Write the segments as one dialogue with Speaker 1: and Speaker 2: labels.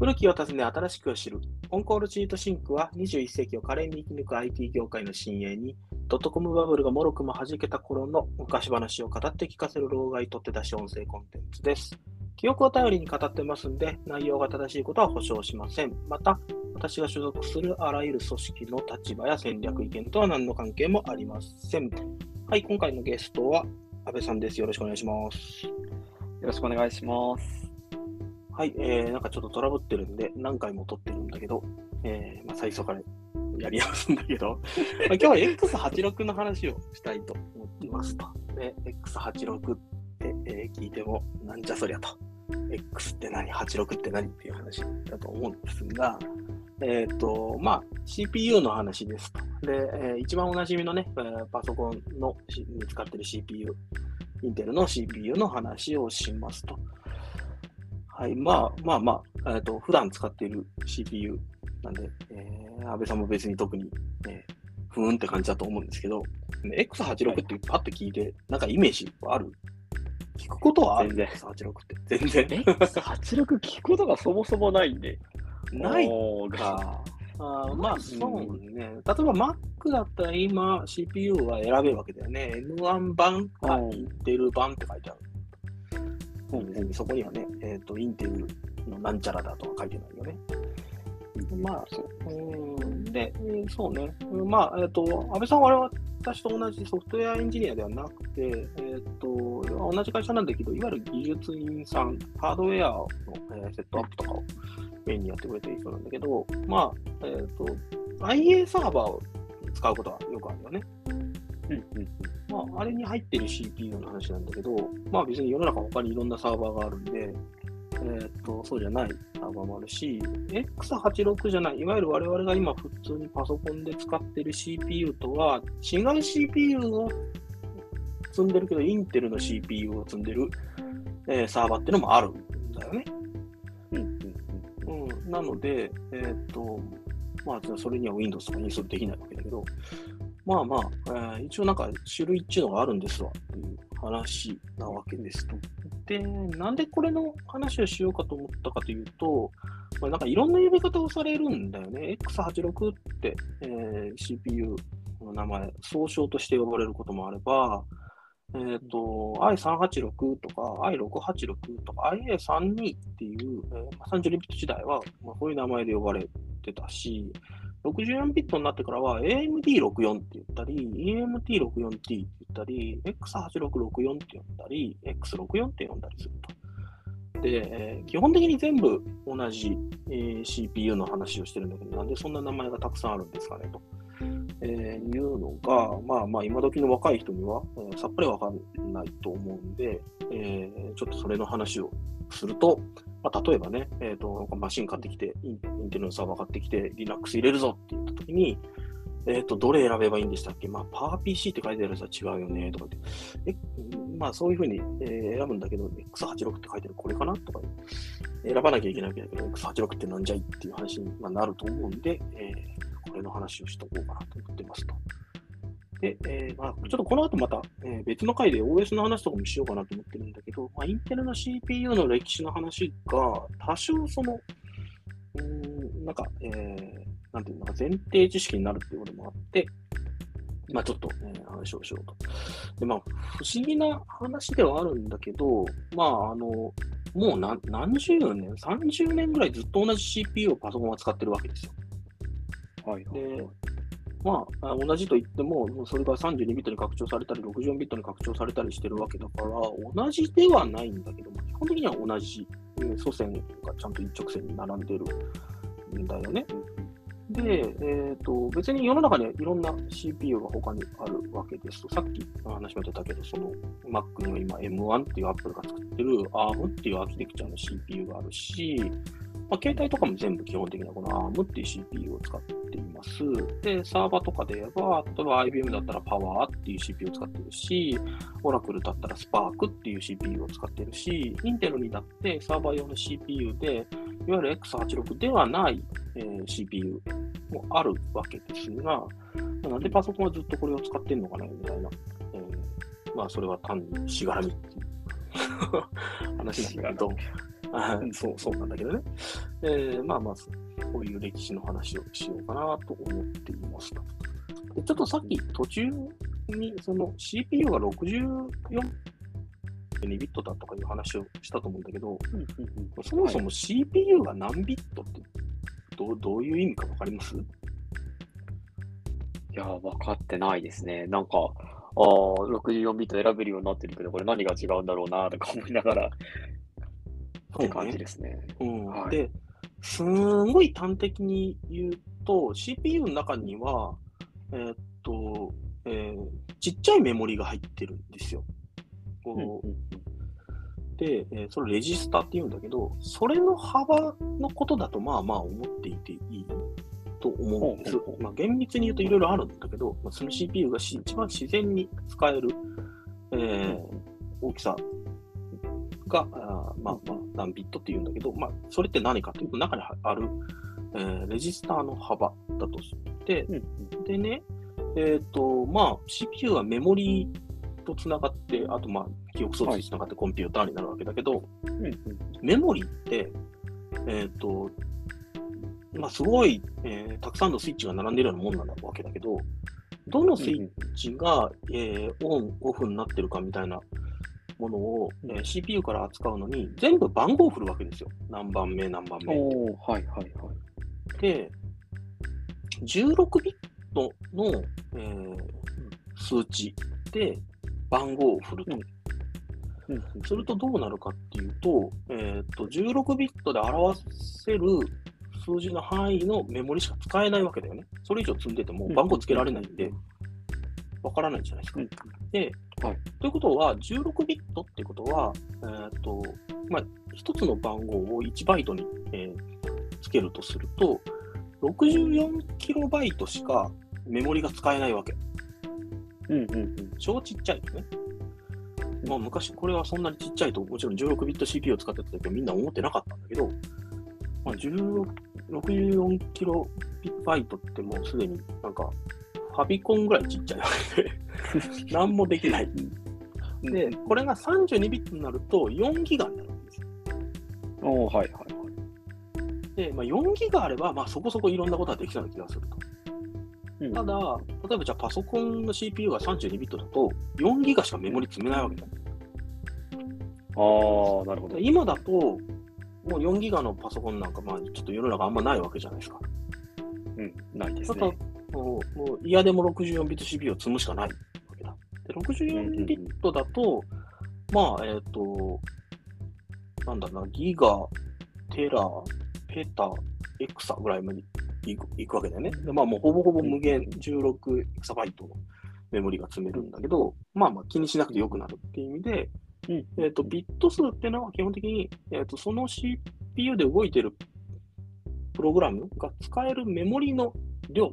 Speaker 1: 古きを訪ね新しくを知る。オンコールチートシンクは21世紀を華麗に生き抜く IT 業界の新鋭に、ドットコムバブルがもろくも弾けた頃の昔話を語って聞かせる老害撮って出し音声コンテンツです。記憶を頼りに語ってますんで、内容が正しいことは保証しません。また、私が所属するあらゆる組織の立場や戦略意見とは何の関係もありません。はい、今回のゲストは安倍さんです。よろしくお願いします。
Speaker 2: よろしくお願いします。
Speaker 1: はい、えー、なんかちょっとトラブってるんで、何回も撮ってるんだけど、えー、まあ、最初からやり直すんだけど、まあ、今日は X86 の話をしたいと思っていますと。で、X86 って、えー聞いても、なんじゃそりゃと。X って何 ?86 って何？っていう話だと思うんですが、えっ、と、まあ、CPU の話ですと。で、えー一番おなじみのね、えーパソコンの使ってる CPU、インテルの CPU の話をしますと。はい、まあまあまあ、えっと普段使っている CPU なんで、えー、安倍さんも別に特に、えーふーんって感じだと思うんですけど、X86 ってパッと聞いて、なんかイメージはある？聞くことはある
Speaker 2: 全然
Speaker 1: X86 って。全然。
Speaker 2: 86聞くことがそもそもないんで。
Speaker 1: ないか。あーまあ、
Speaker 2: うん
Speaker 1: そうね。例えば Mac だったら今 CPU は選べるわけだよね。M1 版か
Speaker 2: うん
Speaker 1: インテル版って書いてある。
Speaker 2: うん
Speaker 1: そこにはね、えっ、と、インテルのなんちゃらだとは書いてないよね。まあ、そう。うんで、そうね。まあ、えっ、と、安倍さんは私と同じソフトウェアエンジニアではなくて、えっ、と、同じ会社なんだけど、いわゆる技術員さん、ハードウェアの、えーセットアップとかをメインにやってくれている人なんだけど、まあ、えっ、と、IA サーバーを使うことはよくあるよね。
Speaker 2: うんうん
Speaker 1: まあ、あれに入ってる CPU の話なんだけど、まあ別に世の中他にいろんなサーバーがあるんで、えーっと、そうじゃないサーバーもあるし、X86 じゃない、いわゆる我々が今普通にパソコンで使ってる CPU とは違う CPU を積んでるけど、インテルの CPU を積んでる、えーサーバーっていうのもあるんだよね。
Speaker 2: うん。
Speaker 1: なので、えーっと、まあ、それには Windows とかインストールできないわけだけど、まあまあ、えー一応なんか種類っていうのがあるんですわっていう話なわけですと。で、なんでこれの話をしようかと思ったかというと、まあ、なんかいろんな呼び方をされるんだよね。X86 って、えー CPU の名前、総称として呼ばれることもあれば、えっ、と、i386 とか i686 とか ia32 っていう、えーまあ32ビット時代は、まあ、こういう名前で呼ばれてたし、64ビットになってからは AMD64 って言ったり、EMT64T って言ったり、X8664 って呼んだり、X64 って呼んだりすると。で、基本的に全部同じ、えー CPU の話をしてるんだけど、なんでそんな名前がたくさんあるんですかねと。えーいうのが、まあまあ、今時の若い人には、えーさっぱりわかんないと思うんで、えーちょっとそれの話をすると、まあ、例えばね、えーと、マシン買ってきて、インインテルのサーバー買ってきて、Linux 入れるぞって言ったときに、えっ、と、どれ選べばいいんでしたっけ？まあ、パワー PC って書いてあるやつは違うよね、とかって。え、まあ、そういうふうに、えー選ぶんだけど、X86 って書いてある。これかな？とか、選ばなきゃいけないわけだけど、X86 ってなんじゃい？っていう話にまあなると思うんで、えーこれの話をしとこうかなと思ってますと。で、えーまあ、ちょっとこの後また、えー別の回で OS の話とかもしようかなと思ってるんだけど、まあ、インテルの CPU の歴史の話が多少その、うん、なんか、えーなんていうのか、前提知識になるっていうこともあって、まあちょっと、ね、話をしようと。で、まあ、不思議な話ではあるんだけど、まあ、あの、もう何十年、30年ぐらいずっと同じ CPU をパソコンは使ってるわけですよ。
Speaker 2: はい
Speaker 1: で、まあ、同じと言っても、もそれが32ビットに拡張されたり、64ビットに拡張されたりしてるわけだから、同じではないんだけども、基本的には同じ、え祖先がちゃんと一直線に並んでるんだよね。で、えー、と別に世の中にはいろんな CPU が他にあるわけですと、さっきの話も出たけど、その Mac には今 M1 っていう Apple が作ってる ARM っていうアーキテクチャの CPU があるし、まあ、携帯とかも全部基本的にはこの ARM っていう CPU を使っています。で、サーバーとかで言えば、例えば IBM だったら Power っていう CPU を使ってるし、Oracle だったら Spark っていう CPU を使ってるし、Intel にだってサーバー用の CPU で、いわゆる X86 ではない、えー CPU もあるわけですが、なんでパソコンはずっとこれを使ってんのかなみたいな、えーまあそれは単にしがらみっていう 話なんだけど、そう、そうなんだけどね。えー、まあまあ、こういう歴史の話をしようかなと思っていますちょっとさっき途中に、その CPU が64 2ビットだとかいう話をしたと思うんだけど、
Speaker 2: うんうんうん
Speaker 1: そもそも CPU が何ビットってどうどういう意味かわかります？
Speaker 2: いやー、分かってないですね。なんか、あー64ビット選べるようになってるけど、これ何が違うんだろうなとか思いながらって感じですね。
Speaker 1: うん
Speaker 2: はい
Speaker 1: で、すんごい端的に言うと、CPU の中には、えーっと、えーちっちゃいメモリが入ってるんですよ。こう
Speaker 2: うんうん
Speaker 1: で、えーそれレジスタって言うんだけど、それの幅のことだとまあまあ思っていていいと思うんです
Speaker 2: ほうほうほ。う
Speaker 1: まあ、厳密に言うといろいろあるんだけど、まあ、その CPU がし一番自然に使える、えー大きさが、あーまあまあ何ビットって言うんだけど、まあそれって何かというと中にある、えーレジスターの幅だとして、
Speaker 2: うんうん。
Speaker 1: でね、えっ、と、まあ CPU はメモリとつながって、あとまあ記憶装置につながってコンピューターになるわけだけど、
Speaker 2: うんうん。
Speaker 1: メモリって、えっ、と、まあ、すごい、えーたくさんのスイッチが並んでるようなもんなんだわけだけど、どのスイッチが、えーオン、オフになってるかみたいなものを、えー CPU から扱うのに、全部番号を振るわけですよ。何番目、何番目。
Speaker 2: はいはいはい。
Speaker 1: で、16ビットの、えー数値で番号を振ると。
Speaker 2: うんうんうん
Speaker 1: するとどうなるかっていうと、えー、と16ビットで表せる数字の範囲のメモリしか使えないわけだよね。それ以上積んでても番号つけられないんで、わからないじゃないですか。
Speaker 2: うん
Speaker 1: で、
Speaker 2: はい
Speaker 1: ということは、16ビットってことは、えーとまあ、1つの番号を1バイトに、えーつけるとすると、64キロバイトしかメモリが使えないわけ。
Speaker 2: うんうんうん
Speaker 1: 超ちっちゃいよね。まあ昔、これはそんなにちっちゃいと、もちろん16ビット CPU を使ってた時はみんな思ってなかったんだけど、まあ、16 64キロバイトってもうすでになんか、ファビコンぐらいちっちゃいわけで、何もできない。で、これが32ビットになると4ギガになるんですよ。
Speaker 2: おーはいはいはい。
Speaker 1: で、まあ、4ギガあれば、まあ、そこそこいろんなことができそうな気がすると。
Speaker 2: うん
Speaker 1: ただ、例えばじゃあパソコンの CPU が32ビットだと、4ギガしかメモリ積めないわけだよ。
Speaker 2: ああ、なるほど。
Speaker 1: 今だと、もう4ギガのパソコンなんか、まあ、ちょっと世の中あんまないわけじゃないですか。
Speaker 2: うん、ないですね。、
Speaker 1: もう嫌でも64ビット CPU を積むしかないわけだ。で、64ビットだと、まあ、えっ、と、なんだろうな、ギガ、テラ、ペタ、エクサぐらいまでいくいくわけだよね。で、まあ、もうほぼほぼ無限16エクサバイトのメモリが積めるんだけど、まあまあ気にしなくてよくなるっていう意味で、
Speaker 2: うん
Speaker 1: えっ、と、ビット数っていうのは基本的に、えっ、と、その CPU で動いてるプログラムが使えるメモリの量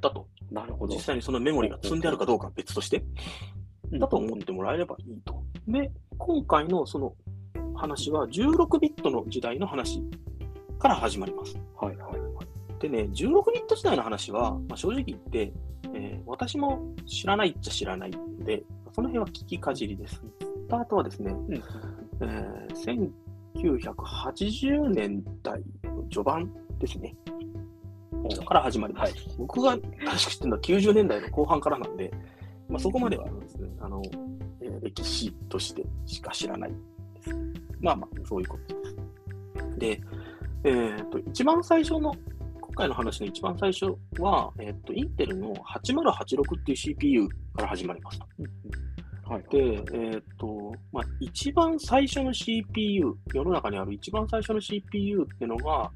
Speaker 1: だと。
Speaker 2: なるほど。
Speaker 1: 実際にそのメモリが積んであるかどうかは別として、だと思ってもらえればいいと。で、今回のその話は16ビットの時代の話から始まります。
Speaker 2: はいはいはい。
Speaker 1: でね、16ビット時代の話は、まあ、正直言って、えー私も知らないっちゃ知らないので、その辺は聞きかじりです。スタートはですね、
Speaker 2: うん
Speaker 1: えー1980年代の序盤ですね。から始まります。
Speaker 2: はい
Speaker 1: 僕が確か知ってるのは90年代の後半からなんで、まあ、そこまではですね、あの、えー歴史としてしか知らないです。まあまあ、そういうことです。で、えっ、と、一番最初の、今回の話の一番最初は、えっ、と、インテルの8086っていう CPU から始まります。
Speaker 2: はい。
Speaker 1: で、えっ、と、まあ、一番最初の CPU、世の中にある一番最初の CPU っていうのが、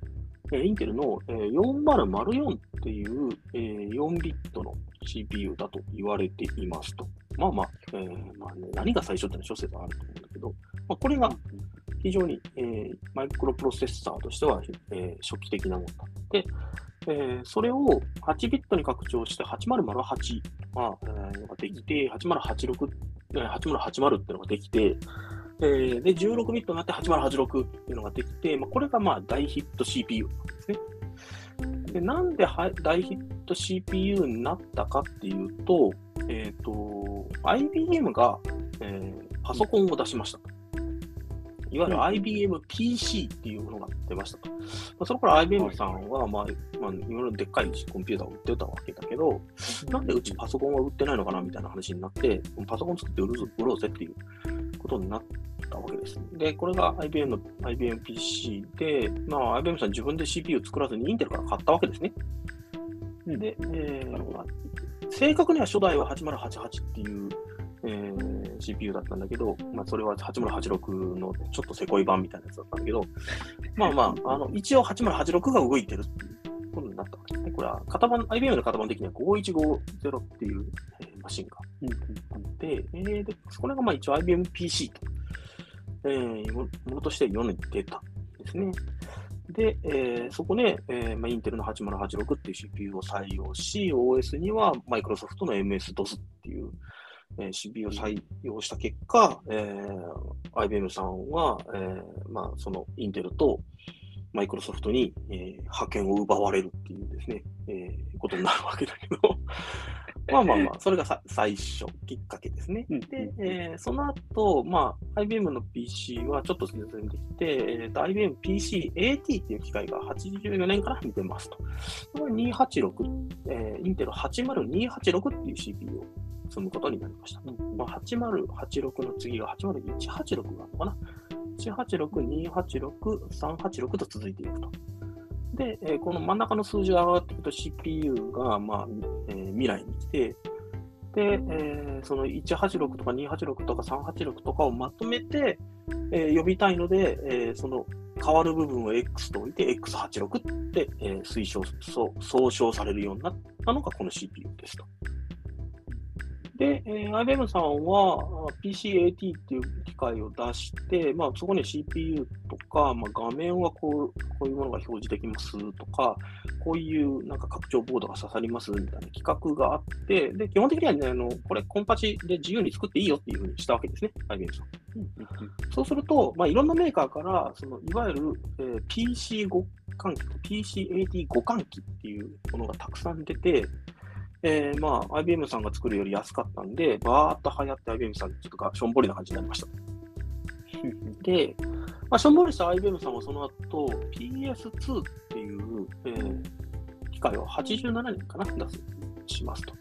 Speaker 1: えーインテルの、えー4004っていう、えー4ビットの CPU だと言われていますと。まあまあ、えーまあね、何が最初っていうのは諸説あると思うんだけど、まあ、これが非常に、えーマイクロプロセッサーとしては、えー初期的なものだで、えーそれを8ビットに拡張して8008が、えーができて、8086、8080っていうのができて、えーで、16ビットになって8086っていうのができて、まあ、これがまあ大ヒット CPU なんですね。でなんでは大ヒット CPU になったかっていうと、えっ、と、IBM が、えーパソコンを出しました。いわゆる IBM PC っていうものが出ましたと。まあ、その頃 IBM さんは、まあ、まあ、いろいろでっかいコンピューターを売ってたわけだけど、なんでうちパソコンは売ってないのかなみたいな話になって、パソコン作って売る売ろうぜっていうことになったわけです。で、これが IBM の IBM PC で、まあ、IBM さん自分で CPU を作らずにインテルから買ったわけですね。で、えー、正確には初代は8088っていうえー、CPU だったんだけど、まあ、それは8086のちょっとせこい版みたいなやつだったんだけど、まあまあ、あの一応8086が動いてるっていうことになったわけですね。これは型番、IBM の型番的には5150っていう、えー、マシンがあって、えー、でそれがまあ一応 IBM PC と、えー、ものとして世に出たんですね。で、えー、そこで、えーまあ、インテルの8086っていう CPU を採用し、OS にはマイクロソフトの MS-DOS っていう、えー、CPU を採用した結果、えー、IBM さんは、えーまあ、そのインテルとマイクロソフトに、えー、派遣を奪われるっていうですね、えー、ことになるわけだけど まあまあまあ、それがさ最初、きっかけですね。で、えー、その後、まあ、IBM の PC はちょっと進んできて、えーと、IBM PC-AT っていう機械が84年から見てますと。これ286、えー、インテル80-286っていう CPU を積むことになりました。まあ、8086の次が80186があるのかな。186、286、386と続いていくと。で、え、この真ん中の数字が上がっていくと CPU が、まあえー、未来に来て、で、えー、その186とか286とか386とかをまとめて、えー、呼びたいので、えー、その変わる部分を X と置いて X86 って、えー、推奨総称されるようになったのがこの CPU ですと。で、えー、IBM さんは PCAT っていう機械を出して、まあ、そこに CPU とか、まあ、画面はこうこういうものが表示できますとか、こういうなんか拡張ボードが刺さりますみたいな企画があって、で基本的にはね、あのこれコンパチで自由に作っていいよっていうふうにしたわけですね、IBM さん。そうすると、まあ、いろんなメーカーからそのいわゆる、えー、PC 互換機、PCAT 互換機っていうものがたくさん出て、えー、まあ、IBM さんが作るより安かったんで、バーっと流行って IBM さん、ちょっとがしょんぼりな感じになりました。で、まあ、しょんぼりした IBM さんはその後 PS2 っていう、えー、機械を87年かな、出す、しますと。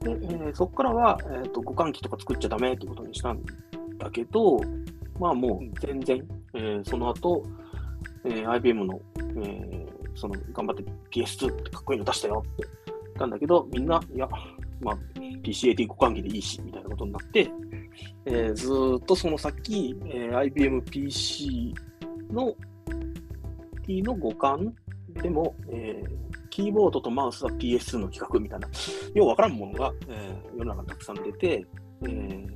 Speaker 1: で、えー、そこからは、えーと、互換機とか作っちゃダメってことにしたんだけど、まあもう全然、えー、その後、えー、IBM の、えー、その頑張って PS2 ってかっこいいの出したよってたんだけど、みんな、いや、まあ、PCAT 互換機でいいし、みたいなことになって、えー、ずっとその先、えー、IBM PC の T の互換でも、えー、キーボードとマウスは PS2 の規格みたいな、ようわからんものが、えー、世の中にたくさん出て、えー、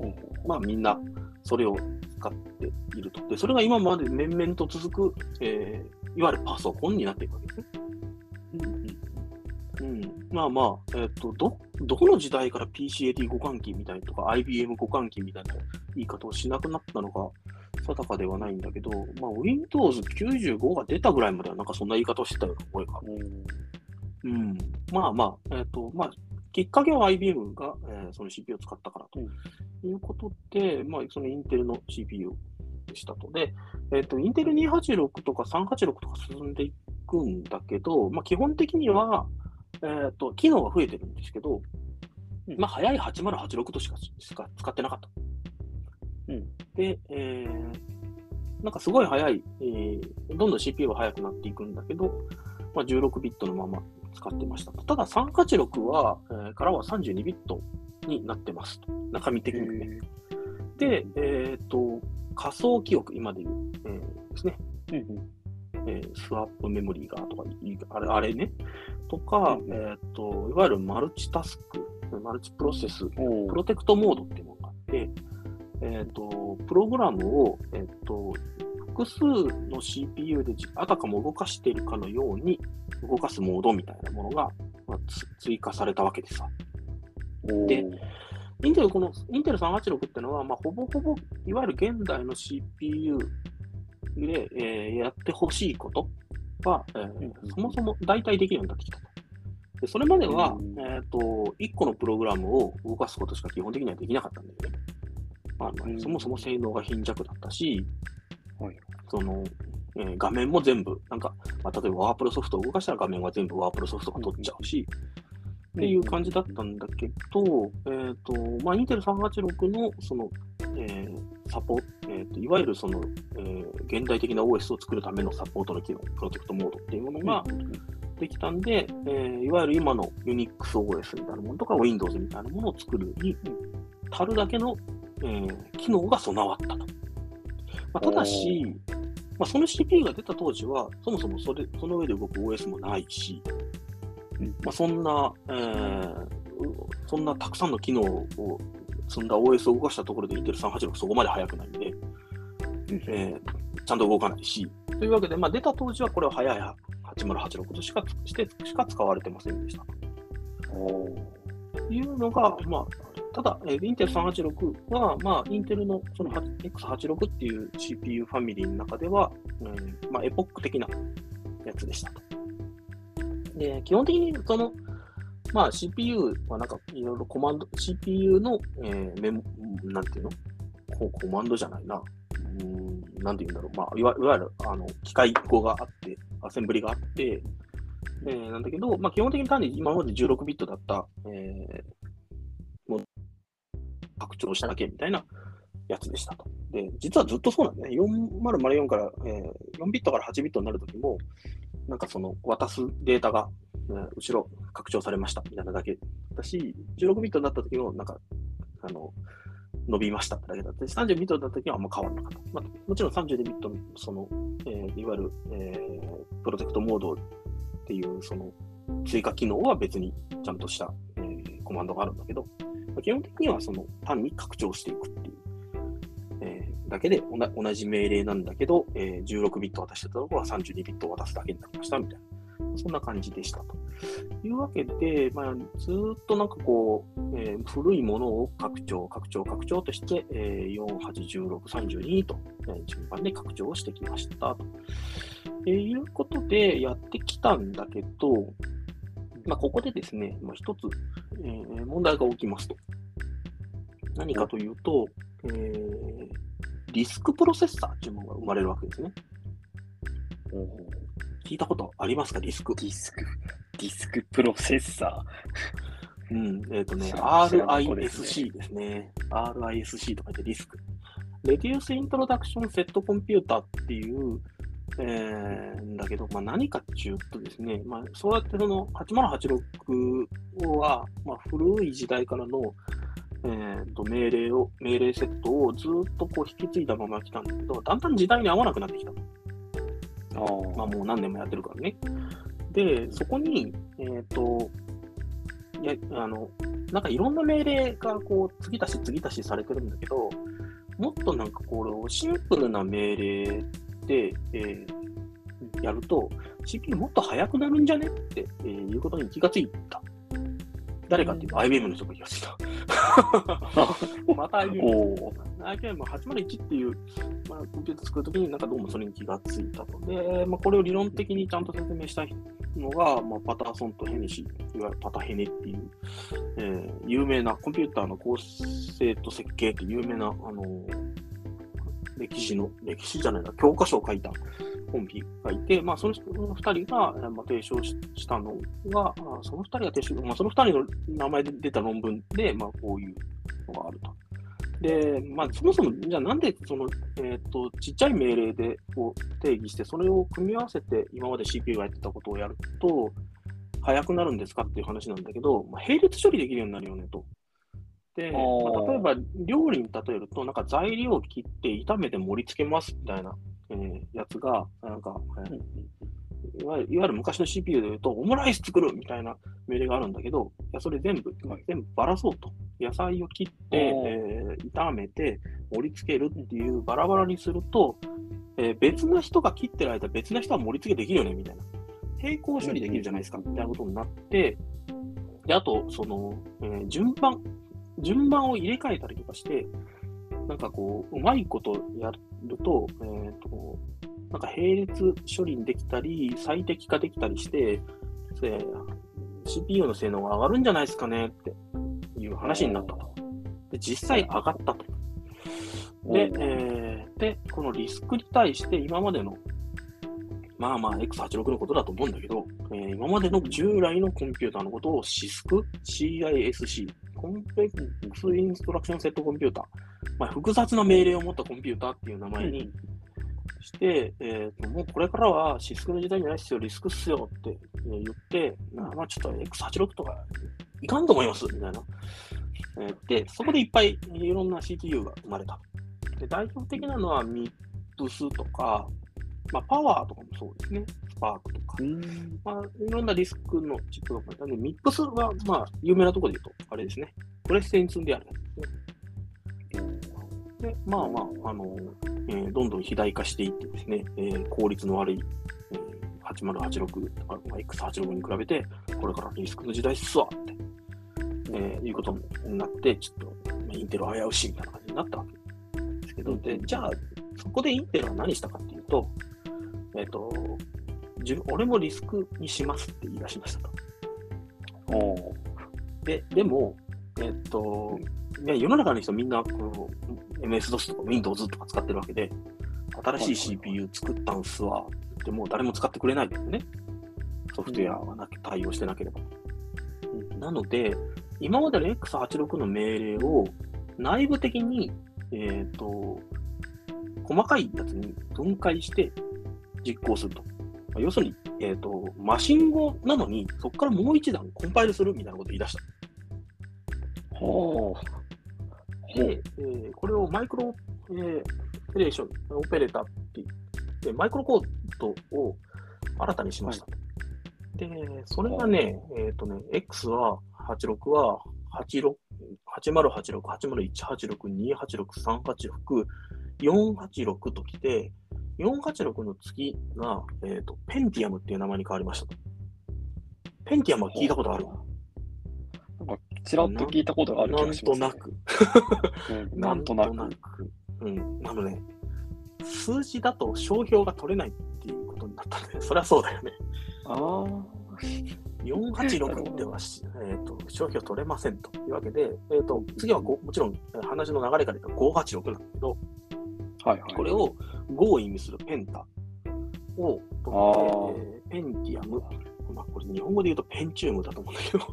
Speaker 1: まあみんなそれを使っていると。で、それが今まで面々と続く、えー、いわゆるパソコンになっていくわけですね。まあまあ、えっ、ー、と、ど、どこの時代から PCAT 互換機みたいとか IBM 互換機みたいな言い方をしなくなったのか定かではないんだけど、まあ、Windows 95が出たぐらいまではなんかそんな言い方をしてたような覚えが。うん。まあまあ、えっ、ー、と、まあ、きっかけは IBM が、えー、その CPU を使ったからということで、まあ、そのインテルの CPU でしたと。で、えっ、ー、と、インテル286とか386とか進んでいくんだけど、まあ、基本的には、えーと、機能が増えてるんですけど、まあ、早い8086としかしか使ってなかった。うん、で、えー、なんかすごい早い、えー、どんどん CPU が速くなっていくんだけど、まあ、16ビットのまま使ってました。ただ386は、えー、からは32ビットになってますと。中身的にね。で、えっ、ー、と、仮想記憶、今で言う、えー、ですね。うんうんえー、スワップメモリーがとか、あれあれね、とか、うん、えっ、ー、と、いわゆるマルチタスク、マルチプロセス、プロテクトモードっていうものがあって、えっ、ー、と、プログラムを、えっ、と、複数の CPU であたかも動かしているかのように動かすモードみたいなものが、まあ、追加されたわけですわ。で、インテル、このインテル386っていうのは、まあ、ほぼほぼ、いわゆる現代の CPU で、えー、やってほしいことは、えー、そもそも代替できるようになってきたと。でそれまでは、えーと、1個のプログラムを動かすことしか基本的にはできなかったんだよね。あの、そもそも性能が貧弱だったし、
Speaker 2: はい。
Speaker 1: その、えー画面も全部、なんか、まあ、例えばワープロソフトを動かしたら画面は全部ワープロソフトが取っちゃうし、っていう感じだったんだけど、えっ、と、まあ、インテル386の、その、えーサポえーと、いわゆるその、えー現代的な OS を作るためのサポートの機能、プロテクトモードっていうものができたんで、えーいわゆる今の UNIXOS みたいなものとか Windows みたいなものを作るに足るだけの、えー機能が備わったと。まあ、ただし、まあ、その CPU が出た当時は、そもそもそれその上で動く OS もないし、まあ、そんな、えーそんなたくさんの機能を積んだ OS を動かしたところで Intel 386そこまで速くないんで、えーちゃんと動かないし、というわけで、まあ、出た当時はこれは速い8086としかしてしか使われてませんでした。
Speaker 2: お
Speaker 1: というのが、まあ、ただ、えー、Intel 386は、まあ、Intel のその X86 っていう CPU ファミリーの中では、うんまあ、エポック的なやつでしたと。で、基本的にその、まあ、CPU はなんかいろいろコマンド、CPU の、えーメモ、なんていうの？ココマンドじゃないな。うん、なんていうんだろう。まあ、いわいわゆるあの機械語があって、アセンブリがあって、えーなんだけど、まあ、基本的に単に今まで16ビットだった、えーもう拡張しただけみたいなやつでしたと。で、実はずっとそうなんだね。4004から、えー4ビットから8ビットになるときも、なんかその渡すデータが、えー後ろ拡張されましたみたいなだけだし、16ビットになった時も、なんか、あの、伸びましただけだったし、30ビットだった時はあんま変わらなかった。まあ、もちろん32ビットの、その、えーいわゆる、えープロテクトモードっていう、その、追加機能は別にちゃんとした、えーコマンドがあるんだけど、基本的にはその、単に拡張していくってい、だけで同じ命令なんだけど、えー16ビット渡してたところは32ビット渡すだけになりましたみたいな。そんな感じでしたと。いうわけで、まあ、ずっとなんかこう、えー古いものを拡張、拡張、拡張として、えー、4、8、16、32と、えー順番で拡張をしてきましたと。えーいうことでやってきたんだけど、まあ、ここでですね、まあ、一つ、えー問題が起きますと。何かというと、えーリスクプロセッサーっていうものが生まれるわけですね。聞いたことありますか、リスク。
Speaker 2: ディスク、ディスクプロセッサ
Speaker 1: うん、えっ、とね、RISC ですね。RISC とか言ってリスク。Reduce Introduction Set Computer っていう、えー、だけど、まあ、何かっていうとですね、まあ、そうやってその8086は、まあ、古い時代からの、えー、と命令を、命令セットをずっとこう引き継いだまま来たんだけど、だんだん時代に合わなくなってきた。
Speaker 2: ー。あ
Speaker 1: まあ、もう何年もやってるからね。で、そこに、えっ、と、いや、あの、なんかいろんな命令がこう、継ぎ足し継ぎ足しされてるんだけど、もっとなんかこう、シンプルな命令で、えーやると、CPU もっと速くなるんじゃねって、えーいうことに気がついた。誰かっていうと IBM の人が気がついた。また IBM
Speaker 2: おー
Speaker 1: IBM801 っていう、まあ、コンピュータ作るときになんかどうもそれに気がついたと。で、まあ、これを理論的にちゃんと説明したのが、まあ、パターソンとヘネシー、いわゆるパタヘネっていう、えー有名なコンピューターの構成と設計って有名な、あのー歴史の、歴史じゃないな、教科書を書いたコンビがいて、まあ、その人の二人が、えーまあ、提唱ししたのが、あその二人が提唱、まあ、その二人の名前で出た論文で、まあ、こういうのがあると。で、まあ、そもそも、じゃあなんでその、えっ、と、ちっちゃい命令でこう定義して、それを組み合わせて今まで CPU がやってたことをやると、速くなるんですかっていう話なんだけど、まあ、並列処理できるようになるよねと。で、まあ、例えば料理に例えると、なんか材料を切って炒めて盛り付けますみたいな、えーやつが、なんか、えーいわゆるいわゆる昔の CPU で言うと、オムライス作るみたいな命令があるんだけど、いやそれ全部、全部ばらそうと。野菜を切って、えー炒めて、盛り付けるっていうバラバラにすると、えー別な人が切ってる間、別な人は盛り付けできるよねみたいな。並行処理できるじゃないですか、みたいなことになって、で、あと、その、えー順番、順番を入れ替えたりとかして、なんかこう、うまいことやると、えっ、と、なんか並列処理できたり、最適化できたりして、えー CPU の性能が上がるんじゃないですかねっていう話になったと。で、実際上がったと。で、えーで、このリスクに対して今までの、まあまあ X86 のことだと思うんだけど、えー今までの従来のコンピューターのことを CISC、CISC、コンプレックスインストラクションセットコンピューター、まあ、複雑な命令を持ったコンピューターっていう名前にして、えーともうこれからは CISC の時代じゃないっすよ、リスクっすよってえー言って、まあまあちょっと X86 とかいかんと思いますみたいな。えーで、そこでいっぱいいろんな CPU が生まれた。で代表的なのは MIPS とか、まあ、パワーとかもそうですね。スパークとか。
Speaker 2: うん。
Speaker 1: まあ、いろんなディスクのチップが生まれたんで、MIPS は、まあ、有名なところで言うと、あれですね。プレステに積んである。で、まあまあ、あの、えーどんどん肥大化していってですね、えー効率の悪い、えー8086とか、まあ、X86 に比べて、これからリスクの時代っすわって、えーいうことになって、ちょっと、まあ、インテル危うしみたいな感じになったわけですけど、で、じゃあ、そこでインテルは何したかっていうと、えっ、と、自分俺もリスクにしますって言い出しましたと。
Speaker 2: おー
Speaker 1: で、でも、えっと、いや世の中の人みんなこの MS-DOS とか Windows とか使ってるわけで、新しい CPU 作ったんすわってもう誰も使ってくれないですよね。ソフトウェアがなく対応してなければ。なので、今までの X86 の命令を内部的に、えっ、と、細かいやつに分解して実行すると。まあ要するに、えっ、と、マシン語なのに、そこからもう一段コンパイルするみたいなことを言い出した。
Speaker 2: ほ
Speaker 1: で、えーこれをマイクロ、えーオペレーション、オペレーターって言って、マイクロコードを新たにしましたと。で、それがね、えっ、とね、X は、86は、86 8086、801886、286、386、486ときて、486の次が、えっ、と、ペンティアムっていう名前に変わりましたと。ペンティアムは聞いたことある？
Speaker 2: ちらっと聞いたことがある気
Speaker 1: なん
Speaker 2: がします、ね。
Speaker 1: となく。
Speaker 2: うん。なんとなく。
Speaker 1: うん。あのね、数字だと商標が取れないっていうことになったんで、そりゃそうだよね。
Speaker 2: ああ。
Speaker 1: 486ではし、えー、と商標取れませんというわけで、えー、と次はごもちろんえー話の流れから言うと586なんだけど、
Speaker 2: はいはい。
Speaker 1: これを5を意味するペンタを取って、えーペンティアム、まあ、これ日本語で言うとペンチウムだと思うんだけど、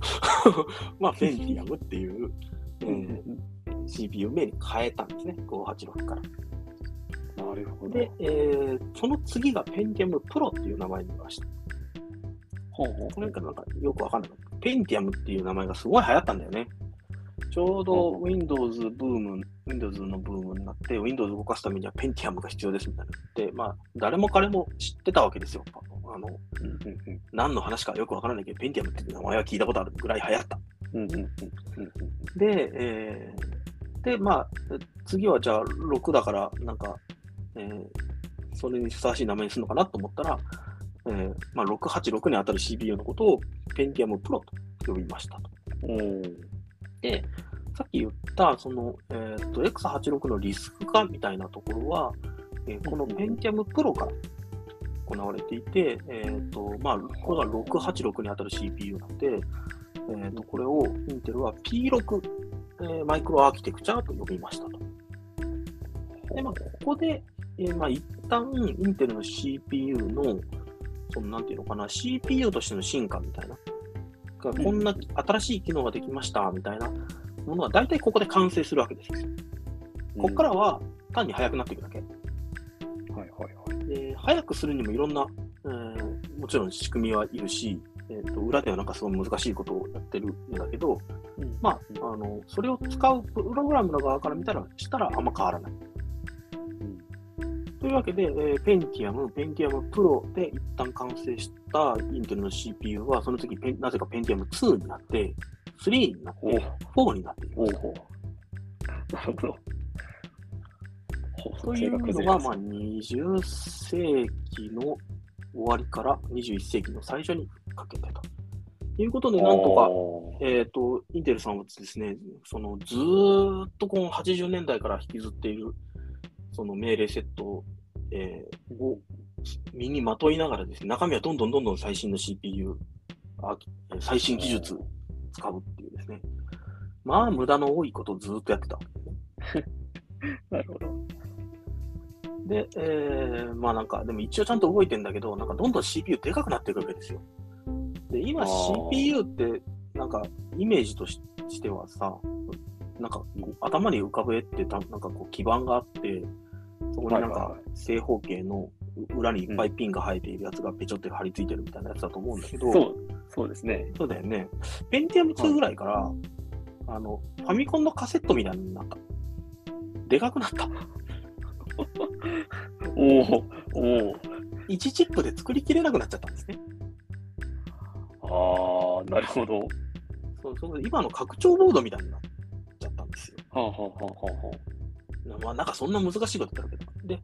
Speaker 1: まあペンティアムっていう、え
Speaker 2: うん
Speaker 1: ー CPU 名に変えたんですね、586から。
Speaker 2: なるほど。
Speaker 1: で、えーその次がペンティアムプロっていう名前になりました。
Speaker 2: ほうほう
Speaker 1: これからなんかよくわかんない。ペンティアムっていう名前がすごい流行ったんだよね。ちょうど
Speaker 2: うん
Speaker 1: Windows ブーム、Windows のブームになって、Windows を動かすためにはペンティアムが必要ですみたいになって、まあ、誰も彼も知ってたわけですよ。あの、
Speaker 2: うん。うんうん
Speaker 1: 何の話かよくわからないけど、ペンティアムっていう名前は聞いたことあるぐらい流行った。で、えーで、まあ、次はじゃあ6だから、なんか、えーそれにふさわしい名前にするのかなと思ったら、えーまあ、686に当たる CPU のことをペンティアムプロと呼びましたと。で、さっき言った、その、えー、と X86 のリスク化みたいなところは、えーこのペンティアムプロから行われていて、えーとまあ、これが686に当たる CPU なので、えー、とこれをインテルは P6、えーマイクロアーキテクチャと呼びましたと。で、まあ、ここで、えーまあ、一旦インテルの CPU の、そのなんていうのかな、CPU としての進化みたいな、がこんな新しい機能ができましたみたいなものは大体ここで完成するわけですよ。ここからは単に速くなっていくだけ。で速くするにもいろんな、えーもちろん仕組みはいるし、えー、と裏ではなんかすごい難しいことをやってるんだけど、まあ、あのそれを使うプログラムの側から見たら、したらあんま変わらない。というわけで、えー、ペンティアム、ペンティアムプロで一旦完成したインテルの CPU は、その次ペン、なぜかペンティアム2になって、3になって、4になっている。
Speaker 2: おお。なるほど。
Speaker 1: というのが、まあ、20世紀の終わりから21世紀の最初にかけてと。いうことで、なんとか、えっ、と、インテルさんはですね、そのずーっとこの80年代から引きずっている、その命令セットを、えーを身にまといながらですね、中身はどんどんどんどん最新の CPU、あ最新技術使うっていうですね、まあ、無駄の多いことをずーっとやってた。
Speaker 2: なるほど。
Speaker 1: で、えー、まあなんか、でも一応ちゃんと動いてんだけど、なんかどんどん CPU でかくなっていくわけですよ。で、今 CPU って、なんかイメージとししてはさ、なんか頭に浮かぶ絵ってた、なんかこう基板があって、そこになんか
Speaker 2: はいはいはい
Speaker 1: 正方形の裏にいっぱいピンが生えているやつがべちょって貼り付いてるみたいなやつだと思うんだけど、
Speaker 2: そう、そうですね。
Speaker 1: そうだよね。ペンティアム2ぐらいから、あの、ファミコンのカセットみたいになんか、でかくなった。
Speaker 2: おおお
Speaker 1: 1チップで作りきれなくなっちゃったんですね。
Speaker 2: おああ、なるほど。は
Speaker 1: そうそう今の拡張ボードみたいになっちゃったんですよ。
Speaker 2: あ、はあはあはあは
Speaker 1: まあ、なんかそんな難しいこと言ったけど。で、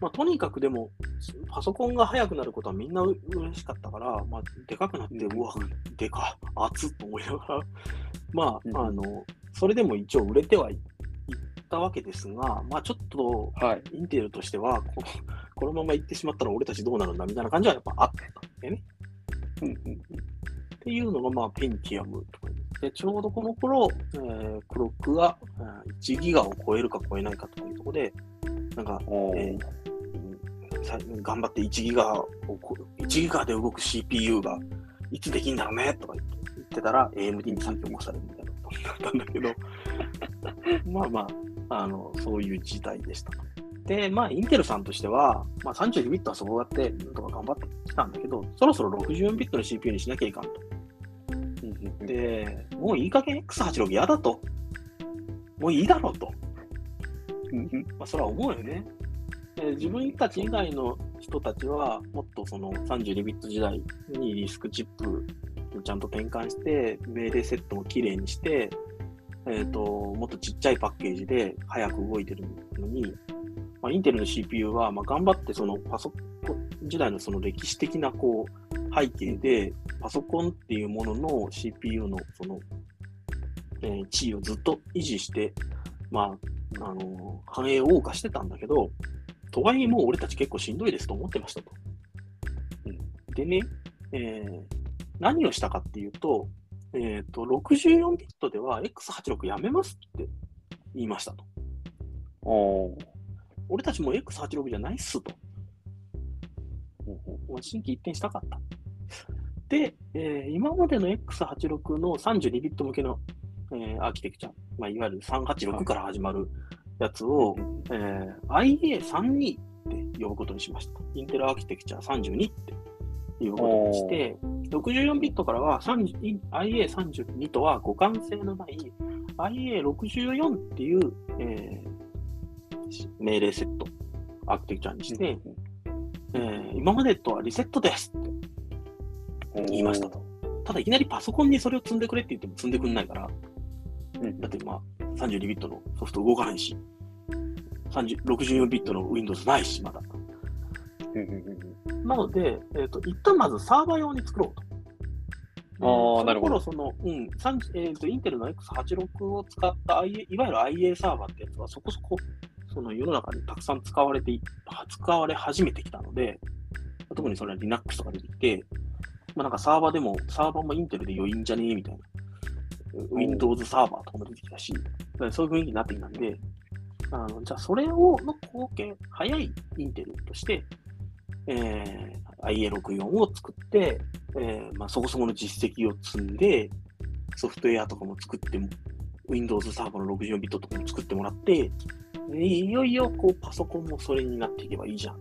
Speaker 1: まあ、とにかくでも、パソコンが速くなることはみんなう嬉しかったから、まあ、でかくなって、
Speaker 2: う
Speaker 1: わ、でか、熱っと思いながら、ま
Speaker 2: うん
Speaker 1: あ、あの、それでも一応売れてはいいったわけですが、まあ、ちょっと。インテルとしては、このこのまま行ってしまったら俺たちどうなるんだ？みたいな感じはやっぱあったんだよね。
Speaker 2: うんうん
Speaker 1: っていうのが、まあ、ペンティアムとかで、ちょうどこの頃、えークロックがうん1ギガを超えるか超えないかというところで、なんか、えー頑張って1ギガをこ、1ギガで動く CPU がいつできんだろうね？とか言ってたら、AMD に先を越されるみたいなことになったんだけど、まあまあ、あの、そういう事態でした。で、まあ、インテルさんとしては、まあ、32ビットはそうやって、なんとか頑張ってきたんだけど、そろそろ64ビットの CPU にしなきゃいかんと。で、もういい加減 X86 嫌だと。もういいだろうと。まあ、それは思うよね。で自分たち以外の人たちは、もっとその32ビット時代にリスクチップをちゃんと転換して、命令セットもきれいにして、えーと、もっとちっちゃいパッケージで早く動いてるのに、まあ、インテルの CPU は、まあ、頑張ってそのパソコン時代のその歴史的なこう背景で、パソコンっていうものの CPU のその、えー地位をずっと維持して、まあ、あのー繁栄を謳歌してたんだけど、とはいえもう俺たち結構しんどいですと思ってましたと。うんでね、えー何をしたかっていうと、えっ、と、64ビットでは X86 やめますって言いましたと。俺たちもう X86 じゃないっすと。新規一転したかった。で、えー今までの X86 の32ビット向けの、えーアーキテクチャ、まあ、いわゆる386から始まるやつを、えー IA32 って呼ぶことにしました。インテルアーキテクチャ32って呼ぶことにして、64ビットからは30 IA32 とは互換性のない IA64 っていう、えー命令セット、アーキテクチャにして、えー今までとはリセットですって言いましたと。ただいきなりパソコンにそれを積んでくれって言っても積んでくんないから、
Speaker 2: うん
Speaker 1: だってまあ32ビットのソフト動かないし、30 64ビットの Windows ないし、まだ。
Speaker 2: うんうんうんうん
Speaker 1: なので、えっ、と、一旦まずサーバー用に作ろうと。
Speaker 2: あー
Speaker 1: うん
Speaker 2: なるほど
Speaker 1: その頃、その、うん、30えっ、と、インテルの X86 を使った IA、いわゆる IA サーバーってやつはそこそこ、その世の中にたくさん使われてい、使われ始めてきたので、特にそれは Linux とか出てきて、まあなんかサーバーでも、サーバーもインテルで余韻じゃねえみたいな。Windows サーバーとかも出てきたし、そういう雰囲気になってきたんで、あのじゃあそれをの後継、早いインテルとして、えー、IA64 を作って、えーまあ、そこそこの実績を積んで、ソフトウェアとかも作っても、Windows サーバーの64ビットとかも作ってもらって、でいよいよこうパソコンもそれになっていけばいいじゃん。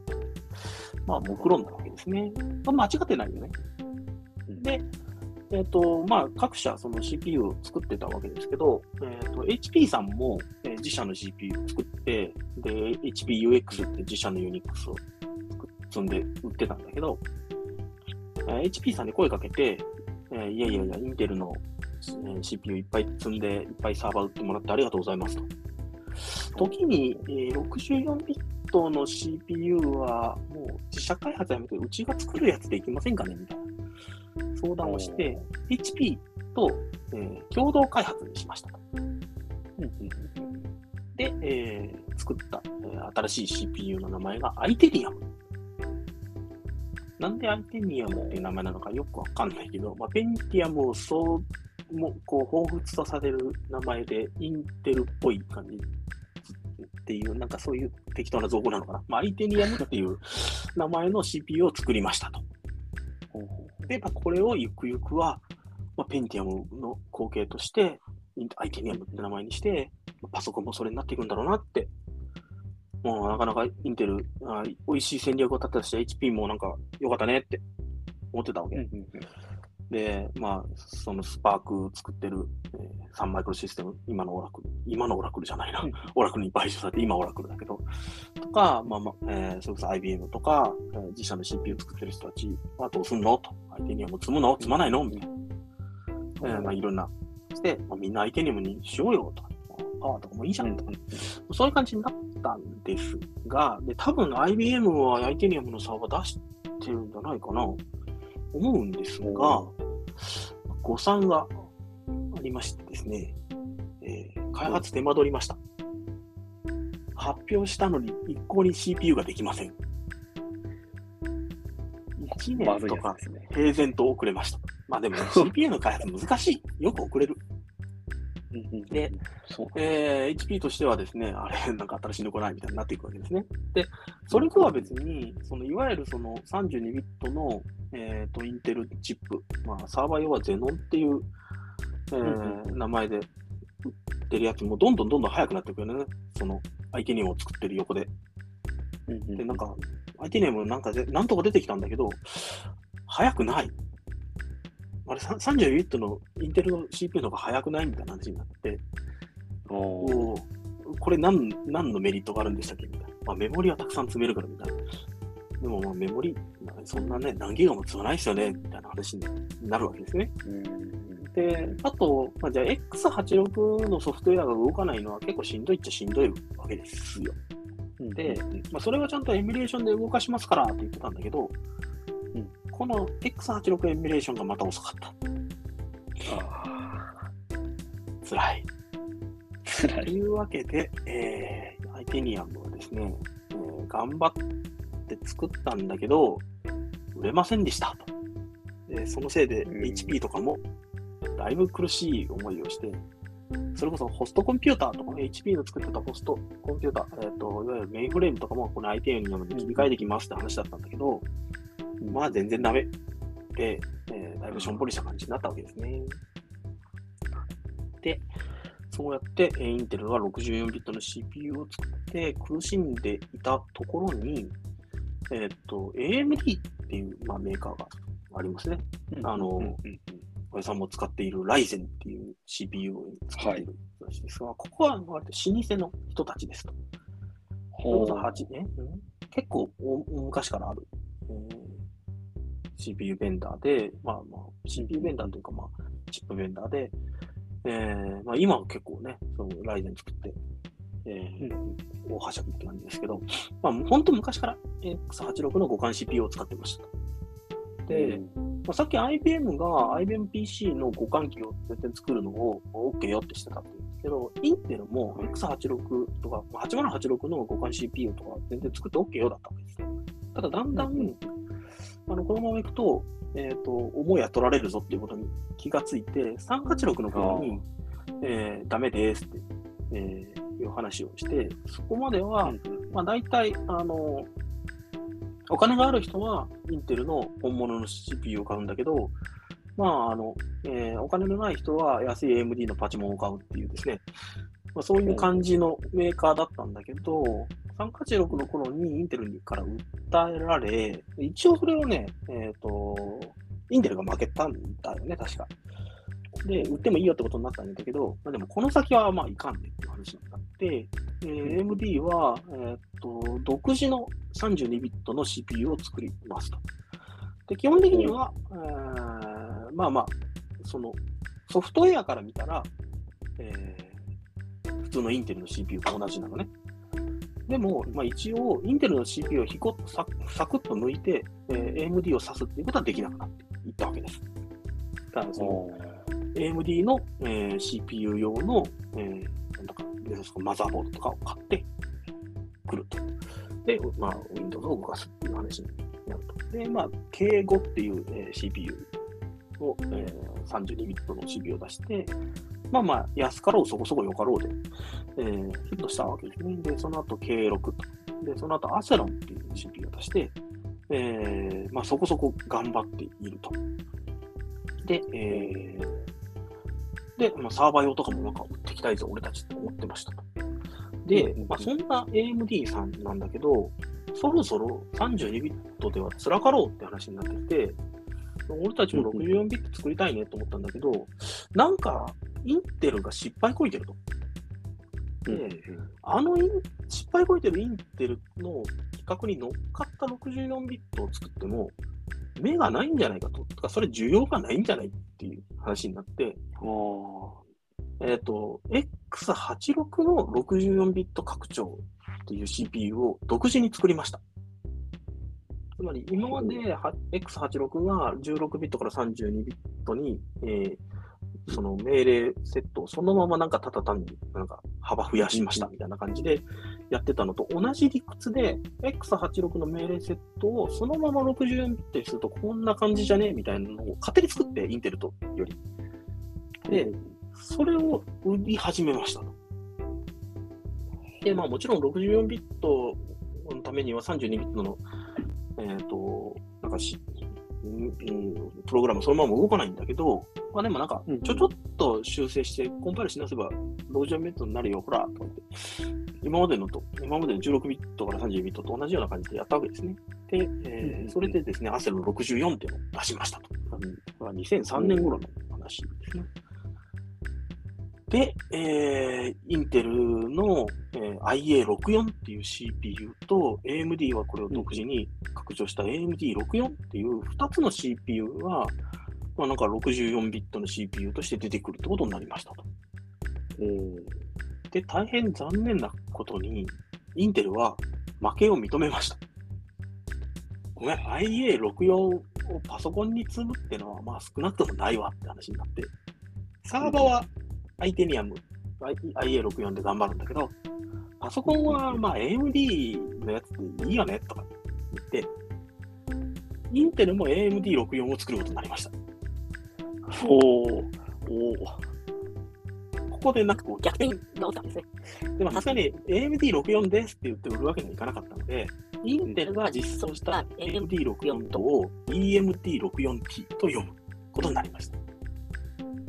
Speaker 1: まあ、目論んだわけですね。まあ、間違ってないよね。で、えっ、と、まあ、各社その CPU を作ってたわけですけど、えっ、と、HP さんも、えー自社の CPU を作って、で、HPUX って自社の Unix を作積んで売ってたんだけど、えー HP さんに声かけて、えーいやいやいや、インテルの、えー CPU いっぱい積んで、いっぱいサーバー売ってもらってありがとうございますと。時に、えー64ビットの CPU はもう自社開発やめて、うちが作るやつでいきませんかねみたいな相談をして、HP と、えー共同開発にしましたと。で、えー作った、えー新しい CPU の名前がアイテリアム。なんでアイテリアムっていう名前なのかよくわかんないけど、まあ、ペンティアムをそうもこう彷彿とされる名前で、インテルっぽい感じっていう、なんかそういう適当な造語なのかな。まあ、アイテニアムっていう名前の CPU を作りましたと。で、まあ、これをゆくゆくは、まあ、ペンティアムの後継として、インアイテニアムって名前にして、パソコンもそれになっていくんだろうなって。もうなかなかインテル、あ美味しい戦略を立てたし、HP もなんか良かったねって思ってたわけ。で、まあ、そのスパーク作ってる、えーサンマイクロシステム、今のオラクル、今のオラクルじゃないな、オラクルに買収されて、今オラクルだけど、とか、まあまあ、えーそれこそ IBM とか、えー自社の CPU 作ってる人たちはどうすんの？と、アイテニアム積むの？積まないの？みたいな。えーまあ、いろんな。して、まあ、みんなアイテニアムにしようよ。と。か、パワーとかもいいじゃんとか、そういう感じになったんですが、で、多分 IBM はアイテニアムのサーバー出してるんじゃないかな、思うんですが、誤算がありましてですね、えー開発手間取りました。発表したのに一向に CPU ができません。1
Speaker 2: まずい
Speaker 1: 年とか。平然と遅れました。まあでも、CPU の開発難しい。よく遅れる。で、えー HP としてはですね、あれ、なんか新しいの来ないみたいになっていくわけですね。で、それとは別に、そのいわゆるその32ビットの、えー、とインテルチップ、まあ、サーバー用はゼノンっていう、えー名前で売ってるやつもどんどんどんどん速くなっていくよね。そのアイテニアムを作ってる横で。で、なんか、アイテニアムなんかで、なんとか出てきたんだけど、速くない。あれ、さ32ビットのインテルの CPU の方が速くないみたいな話になって、
Speaker 2: お
Speaker 1: これ何何のメリットがあるんでしたっけ？みたいな。まあ、メモリはたくさん積めるからみたいな。でもまあメモリ、まあそんなね、何ギガも積まないですよねみたいな話になるわけですね。
Speaker 2: うん
Speaker 1: で、あと、まあ、じゃあ X86 のソフトウェアが動かないのは結構しんどいっちゃしんどいわけですよ。で、まあ、それはちゃんとエミュレーションで動かしますからって言ってたんだけど、
Speaker 2: うん
Speaker 1: この X86 エミュレーションがまた遅かった。
Speaker 2: あ
Speaker 1: 辛い。
Speaker 2: ー辛い。
Speaker 1: というわけで、えー、アイテニアムはですね、えー頑張って作ったんだけど、売れませんでしたと。でそのせいで
Speaker 2: うん
Speaker 1: HP とかもだいぶ苦しい思いをして、それこそホストコンピューターとかね、HP の作ってたホストコンピューター、えーと、いわゆるメインフレームとかもこの i t ニアムに切り替えできますって話だったんだけど、まあ全然ダメで、えーだいぶしょんぼりした感じになったわけですね。で、そうやって、えーインテルが64ビットの CPU を作って苦しんでいたところに、えーっと、AMD っていう、まあ、メーカーがありますね。あの
Speaker 2: うんうん
Speaker 1: 小江さんも使っているライゼンっていう CPU を作っている人たちですが、ここは割と老舗の人たちですと。
Speaker 2: ほう
Speaker 1: 8年、うん結構お昔からある、えー CPU ベンダーで、まあまあ、CPU ベンダーというか、まあ、チップベンダーで、えーまあ、今は結構ね、そのライゼン作って、えー大はしゃぎって感じですけど、まあ、本当昔から X86 の互換 CPU を使ってましたと。で、まあ、さっき IBM が IBM PC の互換機を絶対作るのを OK よってしてたって言うんですけど、インテルも X86 とか、まあ8086の互換 CPU とか全然作って OK よだったわけですよ。ただだんだんあのこのままいくと、えっ、と、思いや取られるぞっていうことに気がついて、386の頃に、えーダメですって、えーいう話をして、そこまでは、まあ、大体、あの、お金がある人は、インテルの本物の CPU を買うんだけど、まあ、あの、えーお金のない人は安い AMD のパチモンを買うっていうですね、まあ、そういう感じのメーカーだったんだけど、386の頃にインテルにから訴えられ、一応それをね、えっ、と、インテルが負けたんだよね、確か。で、売ってもいいよってことになったんだけど、まあ、でもこの先はまあいかんねっていう話になって、えー AMD は、えーっと独自の32ビットの CPU を作りますと。で基本的には、えーまあまあ、そのソフトウェアから見たら、えー普通のインテルの CPU と同じなのね。でも、まあ、一応、インテルの CPU をひこササクッと抜いて、えー AMD を指すっていうことはできなくなっていったわけです。だからその
Speaker 2: お
Speaker 1: AMD の、えー CPU 用の、えーなんだかマザーボードとかを買ってくると。で、まあ、Windows を動かすっていう話になると。で、まあ、K5 っていう、えー CPU を、えー32ビットの CPU を出して、まあまあ、安かろうそこそこ良かろうで、えー、ヒットしたわけですね。で、その後 K6 と。で、その後アセロンっていう CPU を出して、えー、まあそこそこ頑張っていると。で、えー、で、まあ、サーバー用とかもなんか売ってきたいぞ、俺たちって思ってましたと。で、まあ、そんな AMD さんなんだけど、そろそろ32ビットでは辛かろうって話になってきて、俺たちも64ビット作りたいねと思ったんだけど、なんか、インテルが失敗こいてると。で、あの失敗こいてるインテルの規格に乗っかった64ビットを作っても、目がないんじゃないかと。とか、それ需要がないんじゃないっていう話になって、えっ、ー、と、X86 の64ビット拡張っていう CPU を独自に作りました。つまり今まで X86 が16ビットから32ビットに、えー、その命令セットをそのままなんかただ単になんか幅増やしましたみたいな感じでやってたのと同じ理屈で X86 の命令セットをそのまま64ビットにするとこんな感じじゃねみたいなのを勝手に作ってインテルとより。で、それを売り始めましたと。で、まあもちろん64ビットのためには32ビットのえっ、ー、と、なんかし、うん、プログラムそのまま動かないんだけど、まあでもなんか、ちょちょっと修正して、コンパイルしなせば、60メートルになるよ、ほら、とって、今までのと、今までの16ビットから32ビットと同じような感じでやったわけですね。で、えー、それでですね、アセロ64っていうのを出しましたと。これは2003年頃の話ですね。で、えー、インテルの、えー、IA64 っていう CPU と AMD はこれを独自に拡張した AMD64 っていう2つの CPU が、まあ、なんか64ビットの CPU として出てくるってことになりましたと。で、大変残念なことに、インテルは負けを認めました。ごめん、IA64 をパソコンに積むってのは、まあ少なくともないわって話になって、サーバーは？アイテニアム、IA64 で頑張るんだけど、パソコンはまあ AMD のやつでいいよねとか言って、インテルも AMD64 を作ることになりました。おおここでなんかこう逆転が起きたんですね。でもさすがに AMD64 ですって言って売るわけにはいかなかったので、インテルが実装した AMD64 とを EMT64T と読むことになりました。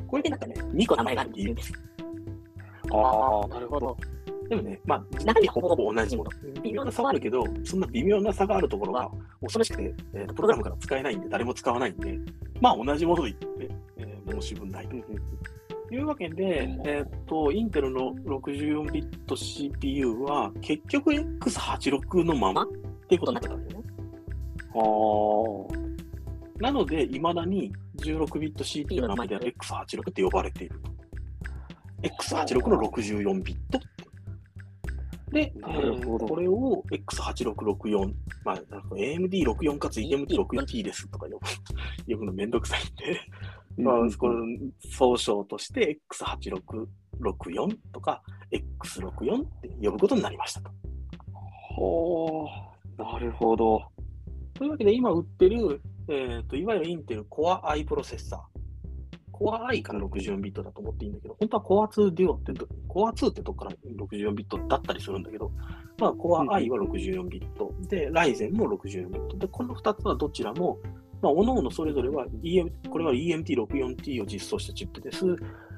Speaker 1: これでなんかね、2個名前があるって言うんです。
Speaker 2: ああ、なるほど。
Speaker 1: でもね、まあ、中身ほぼほぼ同じもの。微妙な差はあるけど、そんな微妙な差があるところが恐ろしくて、えー、プログラムから使えないんで、誰も使わないんで、まあ同じもので言って、えー、申し分ないと。いうわけで、えっ、と、インテルの64ビット CPU は結局 X86 のままっていうことになったんですよね。あなので、いまだに16ビット CPU の名前である X86 って呼ばれていると。X86 の64ビット。で、えー、これを X8664、まあ、AMD64 かつ EMD64T ですとか呼ぶ呼ぶのめんどくさいんで、まあ、この総称として X8664 とか X64 って呼ぶことになりましたと。
Speaker 2: ほう、なるほど。
Speaker 1: というわけで、今売ってるえーと、いわゆるインテル Core i プロセッサー。Core i から64ビットだと思っていいんだけど、本当は Core 2 Duo って、Core 2ってとこから64ビットだったりするんだけど、まあ Core i は64ビット、で、Ryzen も64ビット。で、この2つはどちらも、まあ、各々それぞれは、EM、これは EMT64T を実装したチップです。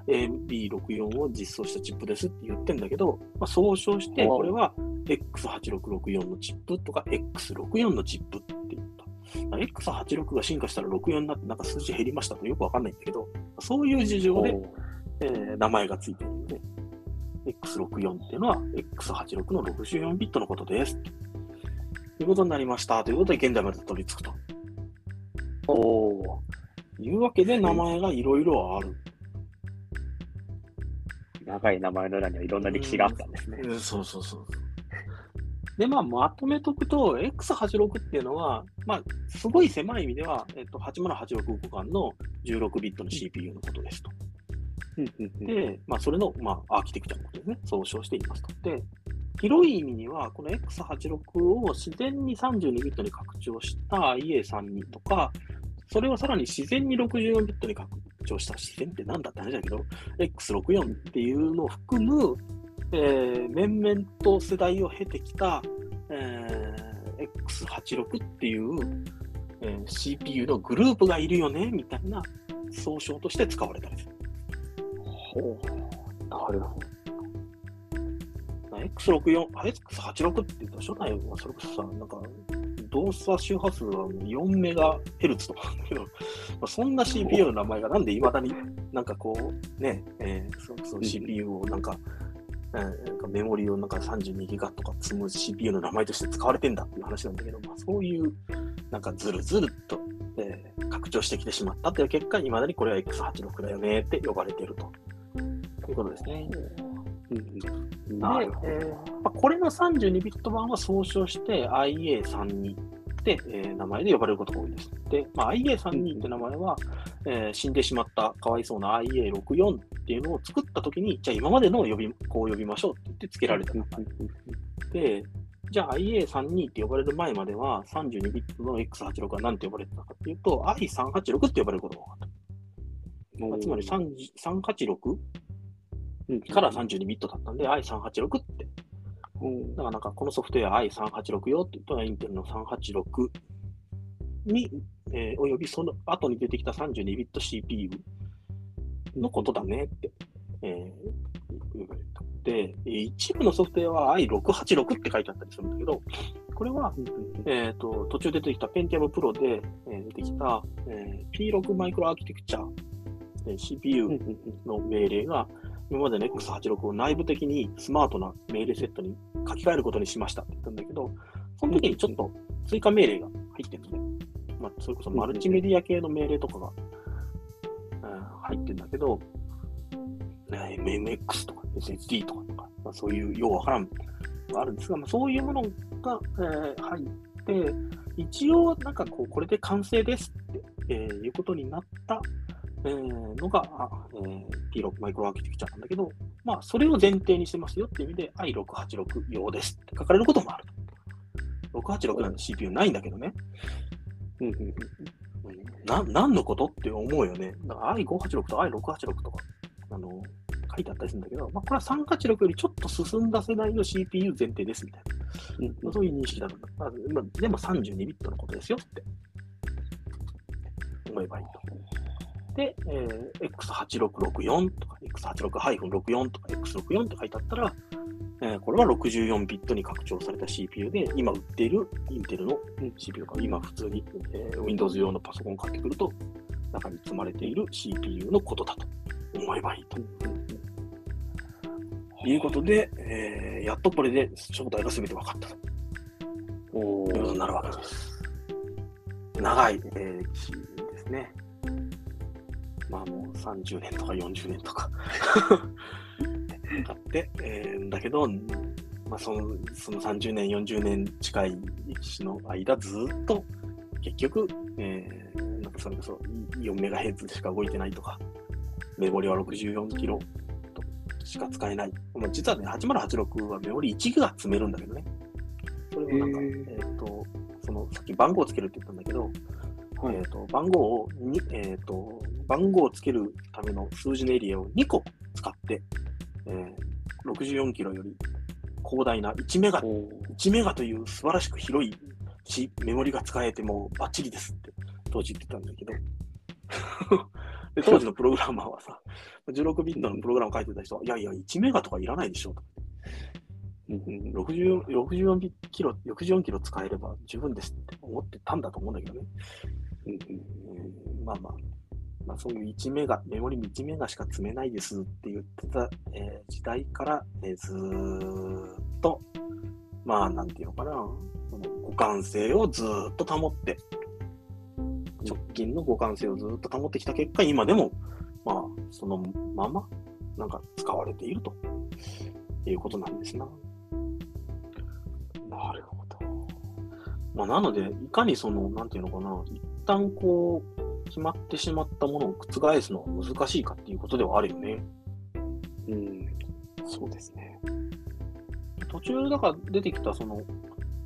Speaker 1: AMD64 を実装したチップですって言ってんだけど、まあ、総称して、これは X8664 のチップとか X64 のチップって言った。X86 が進化したら64になってなんか数字減りましたとよくわかんないんだけど、そういう事情で、えー、名前がついてるので、X64 っていうのは X86 の64ビットのことです。ということになりました。ということで現在まで取り付くと。おいうわけで名前がいろいろある。
Speaker 2: 長い名前の裏にはいろんな歴史があったんですね。
Speaker 1: うん、そうそうそう。で、まあ、まとめとくと、X86 っていうのは、まあ、すごい狭い意味では、えっと、8086互換の16ビットの CPU のことですと。で、まあ、それの、まあ、アーキテクチャのことですね。総称していますと。で、広い意味には、この X86 を自然に32ビットに拡張した IA32 とか、それをさらに自然に64ビットに拡拡張した視線って何だって話だけど、X64 っていうのを含む、えー、面々と世代を経てきた、えー、X86 っていう、えー、CPU のグループがいるよねみたいな総称として使われたりする。
Speaker 2: ほう。なるほど。
Speaker 1: X64、X86 って言ったら初代はそれこそさ、なんか動作周波数は4メガヘルツとかなんだけど、まあ、そんな CPU の名前がなんでいまだになんかこう、ね、えー、そその CPU をなんか、えー、なんかメモリをなんか32ギガとか積む CPU の名前として使われてんだっていう話なんだけど、まあ、そういうなんかずるずると、えー、拡張してきてしまったという結果、いまだにこれは X86 だよねって呼ばれていると。いうことですね。うん、で、えー、これの32ビット版は総称して IA32 って、えー、名前で呼ばれることが多いです。で、まあ、IA32 って名前は、えー、死んでしまったかわいそうな IA64 っていうのを作ったときに、じゃあ今までの呼び、こう呼びましょうって言って付けられた。で、じゃあ IA32 って呼ばれる前までは32ビットの X86 は何て呼ばれてたかっていうと I386 って呼ばれることが多かった。つまり386から32ビットだったんで、i386 って。うん、だからなんかこのソフトウェア i386 よって言うと、インテルの386に、えー、およびその後に出てきた32ビット CPU のことだねって、えー、言われて、一部のソフトウェアは i686 って書いてあったりするんだけど、これは、えーと、途中出てきた Pentium Pro で、えー、出てきた、えー、P6 マイクロアーキテクチャ、えー、CPU の命令が、今までの X86 を内部的にスマートな命令セットに書き換えることにしましたって言ったんだけど、その時にちょっと追加命令が入ってるんですね。まあ、それこそマルチメディア系の命令とかが、入ってるんだけど、MMX とか SSD とかとか、まあ、そういうようわからんがあるんですが、まあ、そういうものが、えー、入って、一応なんかこう、これで完成ですって、えー、いうことになったえー、のが、えー、P6 マイクロアーキテクチャなんだけど、まあ、それを前提にしてますよっていう意味で i686 用ですって書かれることもある。686なんて CPU ないんだけどね。うんうんうん。な、何のことって思うよね。だから i586 と i686 とか、あの、書いてあったりするんだけど、まあ、これは386よりちょっと進んだ世代の CPU 前提ですみたいな。うん、そういう認識だと。まあ、でも32ビットのことですよって思えばいいと。で、えー、X8664 とか X86-64 とか X64 って書いてあったら、えー、これは64ビットに拡張された CPU で、今売っているインテルの CPU が今普通に、えー、Windows 用のパソコンを買ってくると、中に積まれている CPU のことだと思えばいいと。いうことで、えー、やっとこれで正体が全て分かったと。おいうことになるわけです。長い、えー、ですね。まあもう30年とか40年とかかって、えー、だけど、まあその、その30年、40年近い歴史の間、ずっと結局、えー、なんかそれこそ4メガヘッズしか動いてないとか、メモリは64キロしか使えない。まあ、実はね、8086はメモリ1ギガ積めるんだけどね。それもなんか、えっ、ー、と、その、さっき番号をつけるって言ったんだけど、はい、えーと、番号をに、えーと、番号をつけるための数字のエリアを2個使って、えー、64キロより広大な1メガ、1メガという素晴らしく広いし、メモリが使えてもバッチリですって当時言ってたんだけど、で当時のプログラマーはさ、16ビットのプログラム書いてた人は、いやいや、1メガとかいらないでしょと。うん、64キロ、64キロ使えれば十分ですって思ってたんだと思うんだけどね。うん、まあまあ、まあ、そういう1メガ、メモリ1メガしか積めないですって言ってた、えー、時代から、えー、ずっと、まあ、なんていうのかな、その互換性をずっと保って、直近の互換性をずっと保ってきた結果、今でも、まあ、そのまま、なんか使われているということなんですな。なるほど。まあ、なので、いかにその、なんていうのかな、一旦こう、決まってしまったものを覆すのは難しいかっていうことではあるよね。
Speaker 2: うん、そうですね。
Speaker 1: 途中、だから出てきた、その、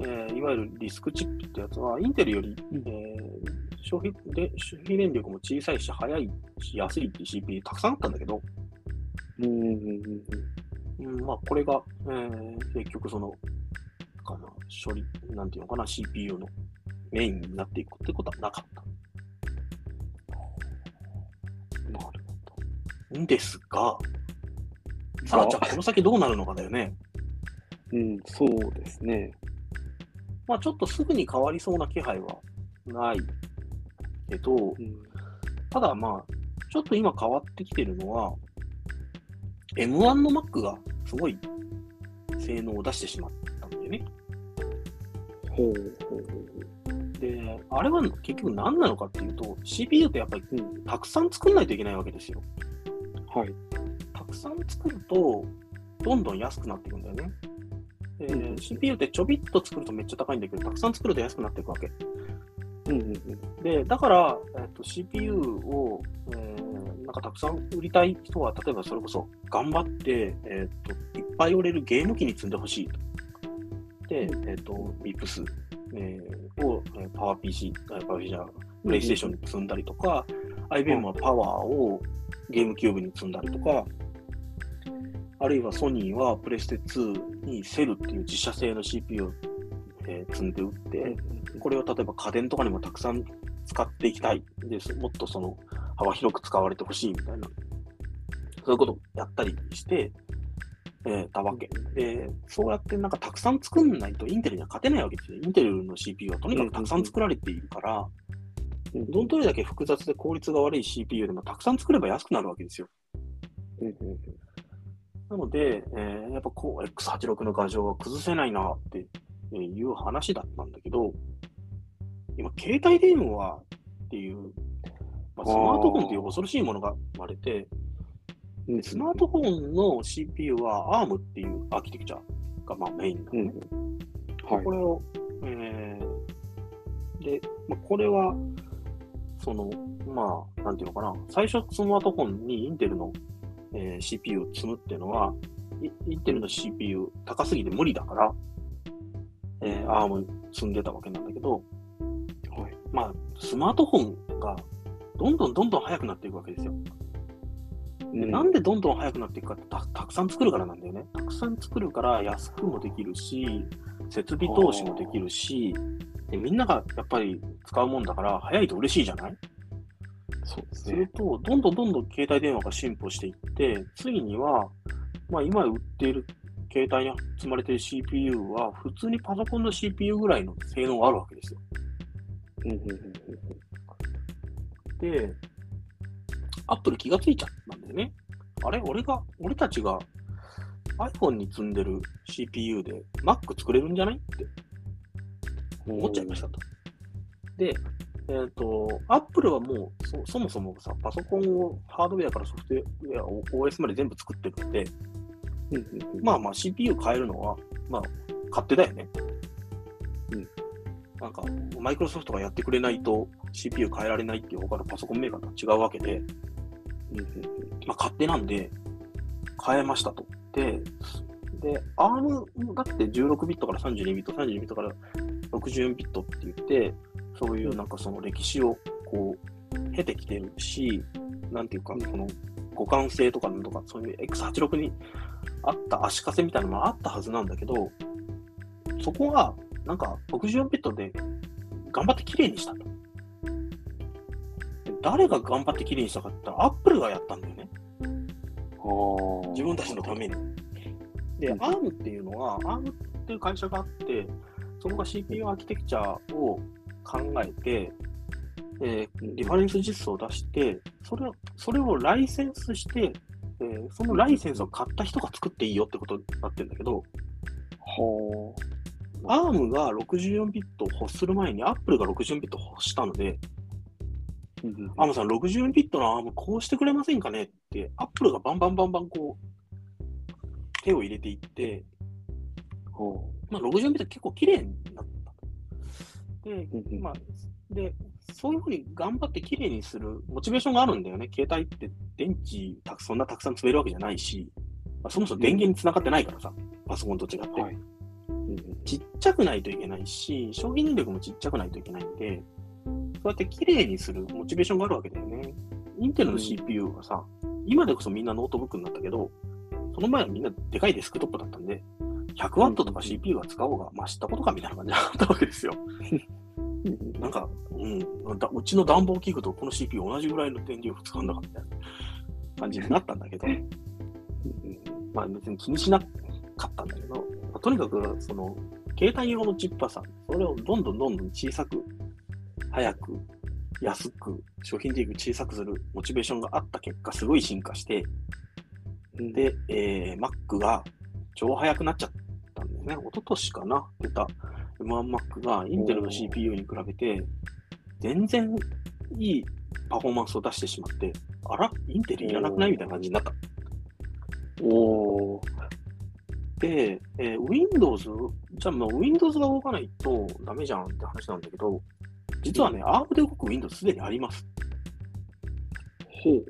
Speaker 1: えー、いわわゆるリスクチップってやつは、インテルより、
Speaker 2: うん
Speaker 1: えー消費で消費電力も小さいし、速いし、安いっていう CPU たくさんあったんだけど、
Speaker 2: うん、
Speaker 1: まあ、これが、えー結局その、かな、処理、なんていうのかな、CPU のメインになっていくってことはなかった。
Speaker 2: ん
Speaker 1: ですが、さあ、じゃあこの先どうなるのかだよね。
Speaker 2: ど。うん、そうですね。
Speaker 1: まあ、ちょっとすぐに変わりそうな気配はないけど、
Speaker 2: うん。
Speaker 1: ただまあ、ちょっと今変わってきてるのは、M1 の Mac がすごい性能を出してしまったんだよね。
Speaker 2: ほうほうほ
Speaker 1: で、あれは結局何なのかっていうと、CPU ってやっぱり
Speaker 2: う。うん。
Speaker 1: たくさん作んないといけないわけですよ。
Speaker 2: はい。
Speaker 1: たくさん作ると、どんどん安くなっていくんだよね。で
Speaker 2: うん
Speaker 1: CPU ってちょびっと作るとめっちゃ高いんだけど、たくさん作ると安くなっていくわけ。
Speaker 2: うんうんうん。
Speaker 1: で、だから、えっと、CPU を、えーなんかたくさん売りたい人は、例えばそれこそ頑張って、えっと、いっぱい売れるゲーム機に積んでほしいと。で、えっと、MIPS、えーを、えーパワー PC、あパワー PC じゃプレイステーションに積んだりとか、IBM はパワーをゲームキューブに積んだりとか、あるいはソニーはプレステ2にセルっていう自社製の CPU を、えー積んで売って、これを例えば家電とかにもたくさん使っていきたいです。もっとその幅広く使われてほしいみたいな、そういうことをやったりして、えーたわけ。で、そうやってなんかたくさん作んないとインテルには勝てないわけですよ。インテルの CPU はとにかくたくさん作られているから、
Speaker 2: うん
Speaker 1: どんどれだけ複雑で効率が悪い CPU でもたくさん作れば安くなるわけですよ。
Speaker 2: うんうん
Speaker 1: なので、えーやっぱこう X86 の画像は崩せないなっていう話だったんだけど、今、携帯電話っていう、まあ、スマートフォンっていう恐ろしいものが生まれて、
Speaker 2: うん。
Speaker 1: スマートフォンの CPU は ARM っていうアーキテクチャがまあメインなのね。
Speaker 2: はい
Speaker 1: こ。れを、えーで、まあ、これは、その、まあ、なんていうのかな、最初スマートフォンにインテルの、えー CPU を積むっていうのは、イインテルの CPU 高すぎて無理だから、えー、ARM 積んでたわけなんだけど、
Speaker 2: はい。
Speaker 1: まあ、スマートフォンがどんどんどんどん速くなっていくわけですよ。でなんでどんどん速くなっていくかってたたくさん作るからなんだよね。たくさん作るから安くもできるし、設備投資もできるし、でみんながやっぱり使うもんだから速いと嬉しいじゃない？
Speaker 2: そうです
Speaker 1: する
Speaker 2: ね。
Speaker 1: と、どんどんどんどん携帯電話が進歩していって、ついには、まあ、今売っている携帯に積まれている CPU は、普通にパソコンの CPU ぐらいの性能があるわけですよ。で、アップル気がついちゃったんだよね。あれ？俺が、俺たちが iPhone に積んでる CPU で Mac 作れるんじゃない？って
Speaker 2: うん。
Speaker 1: 思っちゃいましたと。で、えっ、と、Apple はもうそそもそもさ、パソコンをハードウェアからソフトウェア、OS まで全部作ってるので、
Speaker 2: うんうんうん。
Speaker 1: まあまあ CPU 変えるのは、まあ、勝手だよね。
Speaker 2: うん。
Speaker 1: なんか、マイクロソフトがやってくれないと CPU 変えられないっていう他のパソコンメーカーとは違うわけで、
Speaker 2: うんうん
Speaker 1: まあ、勝手なんで、変えましたと。で、で、ARM だって16ビットから32ビット、32ビットから64ビットって言って、そういうなんかその歴史をこう、経てきてるし、なんていうか、その互換性とかなんとか、そういう X86 にあった足かせみたいなのもあったはずなんだけど、そこが、なんか64ビットで頑張って綺麗にしたと。で誰が頑張って綺麗にしたかって言ったら、Apple がやったんだよね。自分たちのために。で、
Speaker 2: うん
Speaker 1: ARM っていうのは、ARM っていう会社があって、そこが CPU アーキテクチャを考えて、えーリファレンス実装を出して、それをそれをライセンスして、えーそのライセンスを買った人が作っていいよってことになってるんだけど、
Speaker 2: は
Speaker 1: ARM が64ビットを欲する前に Apple が64ビットを欲したので、
Speaker 2: あ。うんうん
Speaker 1: ARM さん64ビットの ARM こうしてくれませんかねって、Apple がバンバンバンバンこう、手を入れていって、
Speaker 2: は
Speaker 1: まあ、64ビット結構綺麗になった。で、まあ、で、そういうふうに頑張って綺麗にするモチベーションがあるんだよね。携帯って電池たくそんなたくさん積めるわけじゃないし、まあ、そもそも電源につながってないからさ、パソコンと違って。
Speaker 2: はい
Speaker 1: ちっちゃくないといけないし、消費電力もちっちゃくないといけないんで、そうやって綺麗にするモチベーションがあるわけだよね。インテルの CPU はさ、今でこそみんなノートブックになったけど、その前はみんなでかいデスクトップだったんで、100ワットとか CPU が使おうが、まあ知ったことかみたいな感じだったわけですよ。なんか、うん、だうちの暖房器具とこの CPU 同じぐらいの電力使うんだかみたいな感じになったんだけど、うんまあ別に気にしなかったんだけど、まあとにかくその携帯用のチップはさ、それをどんどんどんどん小さく、早く、安く、商品電力小さくするモチベーションがあった結果、すごい進化して、で、えー Mac が超速くなっちゃったんだよね。一昨年かな、出た M1Mac がインテルの CPU に比べて、全然いいパフォーマンスを出してしまって、あら、インテルいらなくない？みたいな感じになった。
Speaker 2: おー。
Speaker 1: で、えー Windows、じゃあもう Windows が動かないとダメじゃんって話なんだけど、実はね、ARM で動く Windows すでにあります。
Speaker 2: ほう。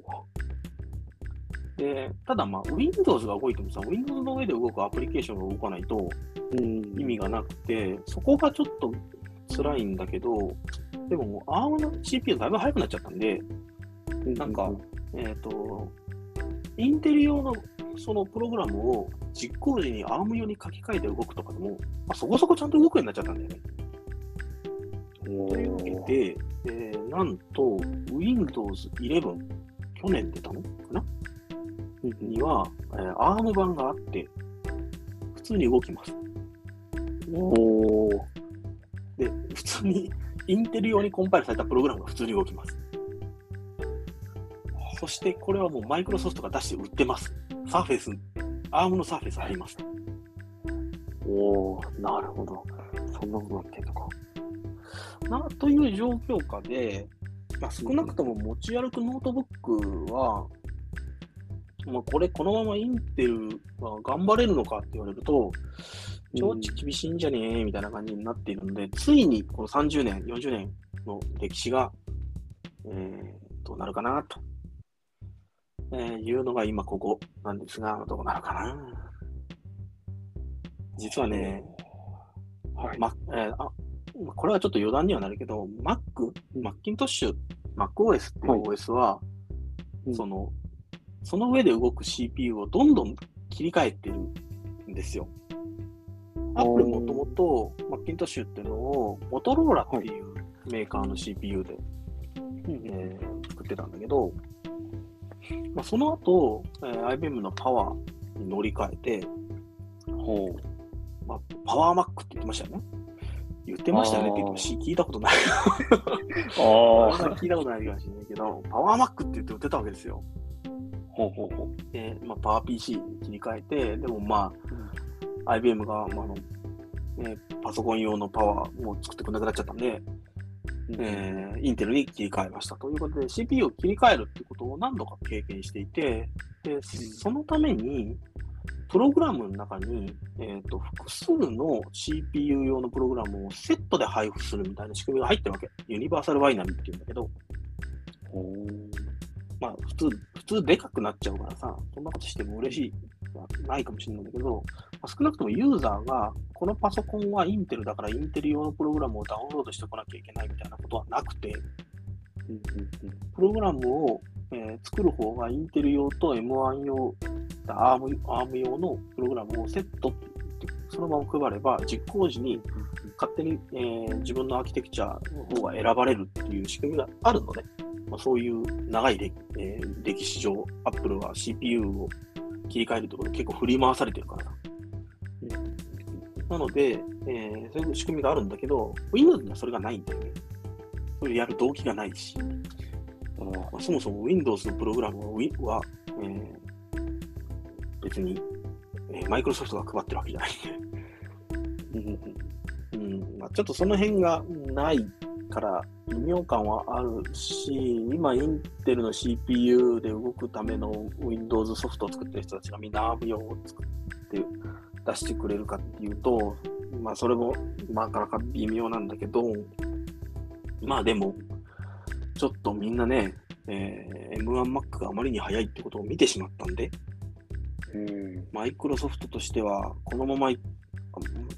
Speaker 1: で、ただまあ Windows が動いてもさ、Windows の上で動くアプリケーションが動かないと
Speaker 2: うん。
Speaker 1: 意味がなくて、そこがちょっと辛いんだけど、でももう ARM の CPU だいぶ速くなっちゃったんで、なんか、えっ、と、インテル用のそのプログラムを実行時に ARM 用に書き換えて動くとかでも、まあ、そこそこちゃんと動くようになっちゃったんだよね。
Speaker 2: お
Speaker 1: というわけ
Speaker 2: ー。
Speaker 1: で、えーなんと Windows 11、去年出たのかな？には、えー ARM 版があって、普通に動きます。
Speaker 2: おー。
Speaker 1: で、普通にインテル用にコンパイルされたプログラムが普通に動きます。そしてこれはもうマイクロソフトが出して売ってます。サーフェイス、ARM のサーフェイスあります。
Speaker 2: おー、なるほど。そんなことなってんのか。
Speaker 1: なという状況下で、まあ、少なくとも持ち歩くノートブックは、まあ、これ、このままインテルは頑張れるのかって言われると、超厳しいんじゃねえみたいな感じになっているので、ついにこの30年、40年の歴史が、えー、どうなるかなと、えーいうのが今ここなんですが、どうなるかな。実はね、
Speaker 2: はい。
Speaker 1: まえーあまこれはちょっと余談にはなるけど、Mac、マッキントッシュ、MacOS っていう OS は、
Speaker 2: うん
Speaker 1: その、その上で動く CPU をどんどん切り替えてるんですよ。Apple もともとマッキントッシュっていうのを、モトローラっていうメーカーの CPU で、えー作ってたんだけど、まあ、その後、えー IBM のパワーに乗り換えて、
Speaker 2: ほう。
Speaker 1: まあ、パワーマックって言ってましたよね。言ってましたよねって言ってもし聞いたことない。
Speaker 2: あ あ。
Speaker 1: 聞いたことないかもしれないけど、パワーマックって言って売ってたわけですよ。
Speaker 2: ほうほうほ
Speaker 1: で、まあ、パワー PC に切り替えて、でもまあ、IBM が、まああのね、パソコン用のパワーを作ってくれなくなっちゃったんで、えーインテルに切り替えましたということで、CPU を切り替えるってことを何度か経験していて、でそのために、プログラムの中に、えー、と複数の CPU 用のプログラムをセットで配布するみたいな仕組みが入ってるわけ。ユニバーサルバイナリーっていうんだけど。まあ普通、普通でかくなっちゃうからさ、そんなことしても嬉しいはないかもしれないんだけど、まあ少なくともユーザーが、このパソコンはインテルだからインテル用のプログラムをダウンロードしてこなきゃいけないみたいなことはなくて、
Speaker 2: うんうん
Speaker 1: プログラムを、えー作る方がインテル用と M1 用、ARM, ARM 用のプログラムをセットってそのまま配れば、実行時に勝手に、えー自分のアーキテクチャの方が選ばれるっていう仕組みがあるのね。まあ、そういう長い歴,、えー歴史上、Apple は CPU を切り替えるところ結構振り回されてるからさ。なので、えーそういう仕組みがあるんだけど、Windows にはそれがないんだよね。それやる動機がないし。
Speaker 2: うん
Speaker 1: まあ、そもそも Windows のプログラムはえー別に、え、マイクロソフトが配ってるわけじゃないんで、うんまあ、ちょっとその辺がないから微妙感はあるし、今、インテルの CPU で動くための Windows ソフトを作ってる人たちがみんな ARM 用を作って出してくれるかっていうと、まあ、それもなかなか微妙なんだけど、まあでも、ちょっとみんなね、えー M1Mac があまりに速いってことを見てしまったんで、
Speaker 2: うん
Speaker 1: マイクロソフトとしては、このままい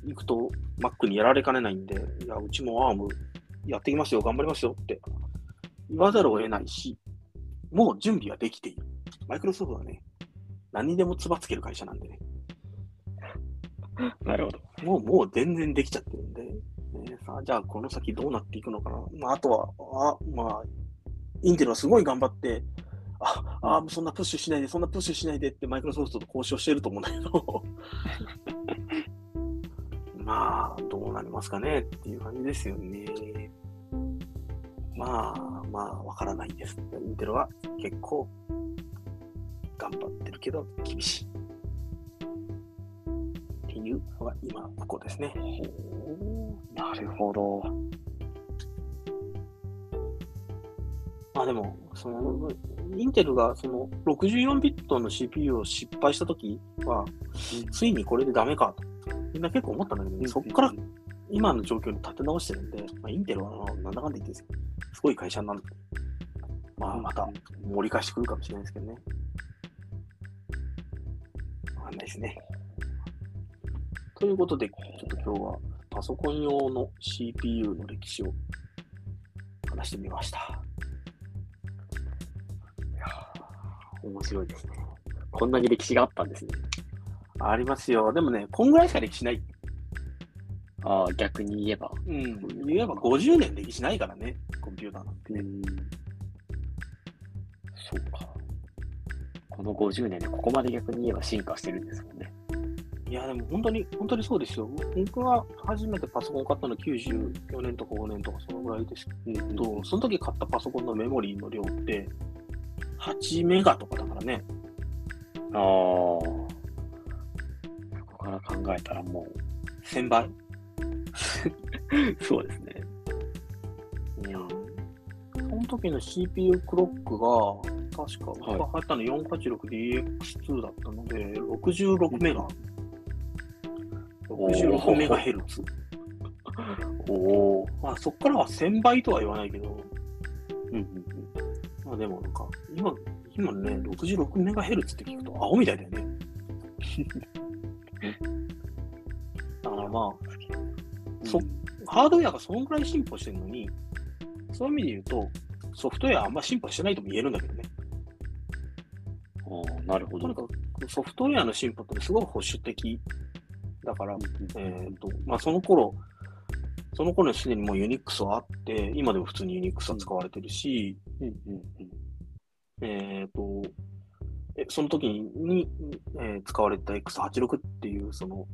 Speaker 1: 行くと Mac にやられかねないんで、いや、うちも ARM やってきますよ、頑張りますよって言わざるを得ないし、もう準備はできている。マイクロソフトはね、何にでもつばつける会社なんでね。
Speaker 2: なるほど。
Speaker 1: もう、もう全然できちゃってるんで、ね、さあ、じゃあこの先どうなっていくのかな。まあ、あとは、あまあ、インテルはすごい頑張って、あ、あそんなプッシュしないで、そんなプッシュしないでってマイクロソフトと交渉してると思うんだけど、まあ、どうなりますかねっていう感じですよね。まあ、まあ、わからないです。インテルは結構頑張ってるけど厳しい。っていうのが今、ここですね。
Speaker 2: なるほど。
Speaker 1: まあでも、その、インテルがその64ビットの CPU を失敗したときは、ついにこれでダメかと。みんな結構思ったんだけど、ね、そこから今の状況に立て直してるんで、まあ、インテルはなんだかんだ言ってすごい会社なんで、まあまた盛り返してくるかもしれないですけどね。わかんないですね。ということで、ちょっと今日はパソコン用の CPU の歴史を話してみました。
Speaker 2: 面白いですね。こんなに歴史があったんですね。
Speaker 1: ありますよ。でもね、こんぐらいしか歴史ない。
Speaker 2: ああ、逆に言えば。
Speaker 1: うん。言えば50年歴史ないからね、コンピューターなんてね。
Speaker 2: ん。そうか。この50年でここまで逆に言えば進化してるんですもんね。
Speaker 1: いや、でも本当に、本当にそうですよ。僕が初めてパソコンを買ったの94年とか5年とかそのぐらいですけど、その時買ったパソコンのメモリーの量って8メガとかだからね。
Speaker 2: ああ。ここから考えたらも
Speaker 1: 1000倍。
Speaker 2: う、そうですね。
Speaker 1: うん。その時の CPU クロックが、確か、僕が買ったの 486DX2 だったので、66メガ。66メガヘルツ。
Speaker 2: おお。
Speaker 1: まあ、そこからは1000倍とは言わないけど、
Speaker 2: うんうん
Speaker 1: まあでもなんか、今、今ね、66メガヘルツって聞くと青みたいだよね。だからまあ、
Speaker 2: うん。
Speaker 1: そハードウェアがそのぐらい進歩してるのに、そういう意味で言うと、ソフトウェアあんま進歩してないとも言えるんだけどね。
Speaker 2: ああ、なるほど。
Speaker 1: とにかくソフトウェアの進歩ってすごい保守的だから、えっ、と、まあその頃、その頃にすでにもうユニックスはあって、今でも普通にユニックスは使われてるし、
Speaker 2: うんうんうん。
Speaker 1: えっ、と、えその時に、えー使われた X86 っていうその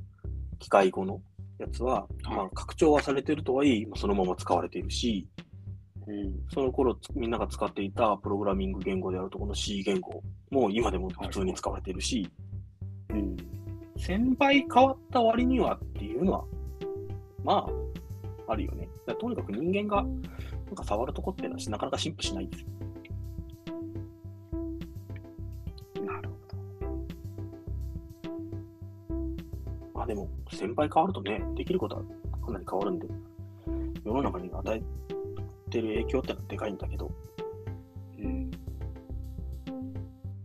Speaker 1: 機械語のやつは、
Speaker 2: はい
Speaker 1: まあ、拡張はされてるとはいえ、まあそのまま使われているし、
Speaker 2: うん。
Speaker 1: その頃つみんなが使っていたプログラミング言語であるとこの C 言語も今でも普通に使われているし、
Speaker 2: うん。
Speaker 1: 1000倍変わった割にはっていうのは、まあ、あるよね。とにかく人間がなんか触るとこっていうのはなかなか進歩しないです。
Speaker 2: なるほ
Speaker 1: まあでも、1000倍変わるとね、できることはかなり変わるんで、世の中に与えてる影響ってのはでかいんだけど、
Speaker 2: ど。うん。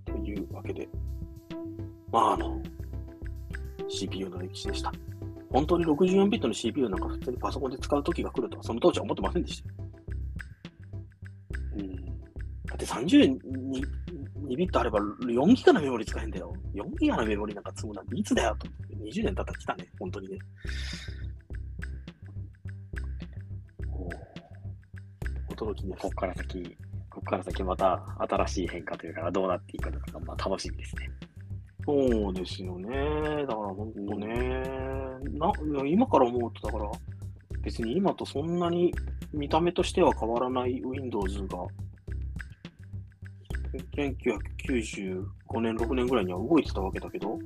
Speaker 1: というわけで、まああの、CPU の歴史でした。本当に64ビットの CPU なんか普通にパソコンで使う時が来るとはその当時は思ってませんでした。
Speaker 2: うん。
Speaker 1: だって32ビットあれば4ギガのメモリ使えんだよ。4ギガのメモリなんか積むなんていつだよと。20年経ったら来たね、本当にね。驚きです
Speaker 2: ここ。から先、ここから先また新しい変化というか、どうなっていくのかが、まあ、楽しみですね。
Speaker 1: そうですよね。だから本当ね、な今から思うと、だから別に今とそんなに見た目としては変わらない Windows が、1995年、6年ぐらいには動いてたわけだけど、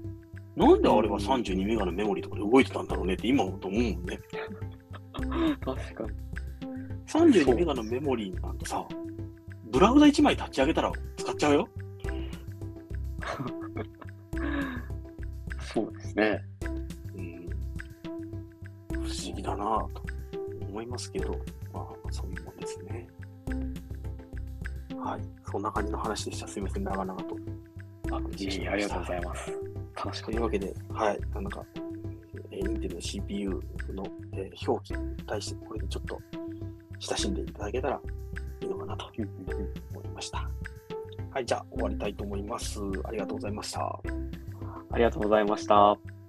Speaker 1: なんであれは32メガのメモリとかで動いてたんだろうねって今思うと思うもんね。
Speaker 2: 確かに。
Speaker 1: 32メガのメモリーなんてさ、ブラウザ1枚立ち上げたら使っちゃうよ。
Speaker 2: そうですね。
Speaker 1: うん、不思議だなと思いますけど、まあ、そういうもんですね。はい、そんな感じの話でした。すみません、長々と。
Speaker 2: あいいありがとうございます。楽しくた。
Speaker 1: というわけで、はい、なんか、インテルの CPU の、えー、表記に対して、これでちょっと親しんでいただけたらいいのかなと思いました。はい、じゃあ終わりたいと思います。ありがとうございました。
Speaker 2: ありがとうございました。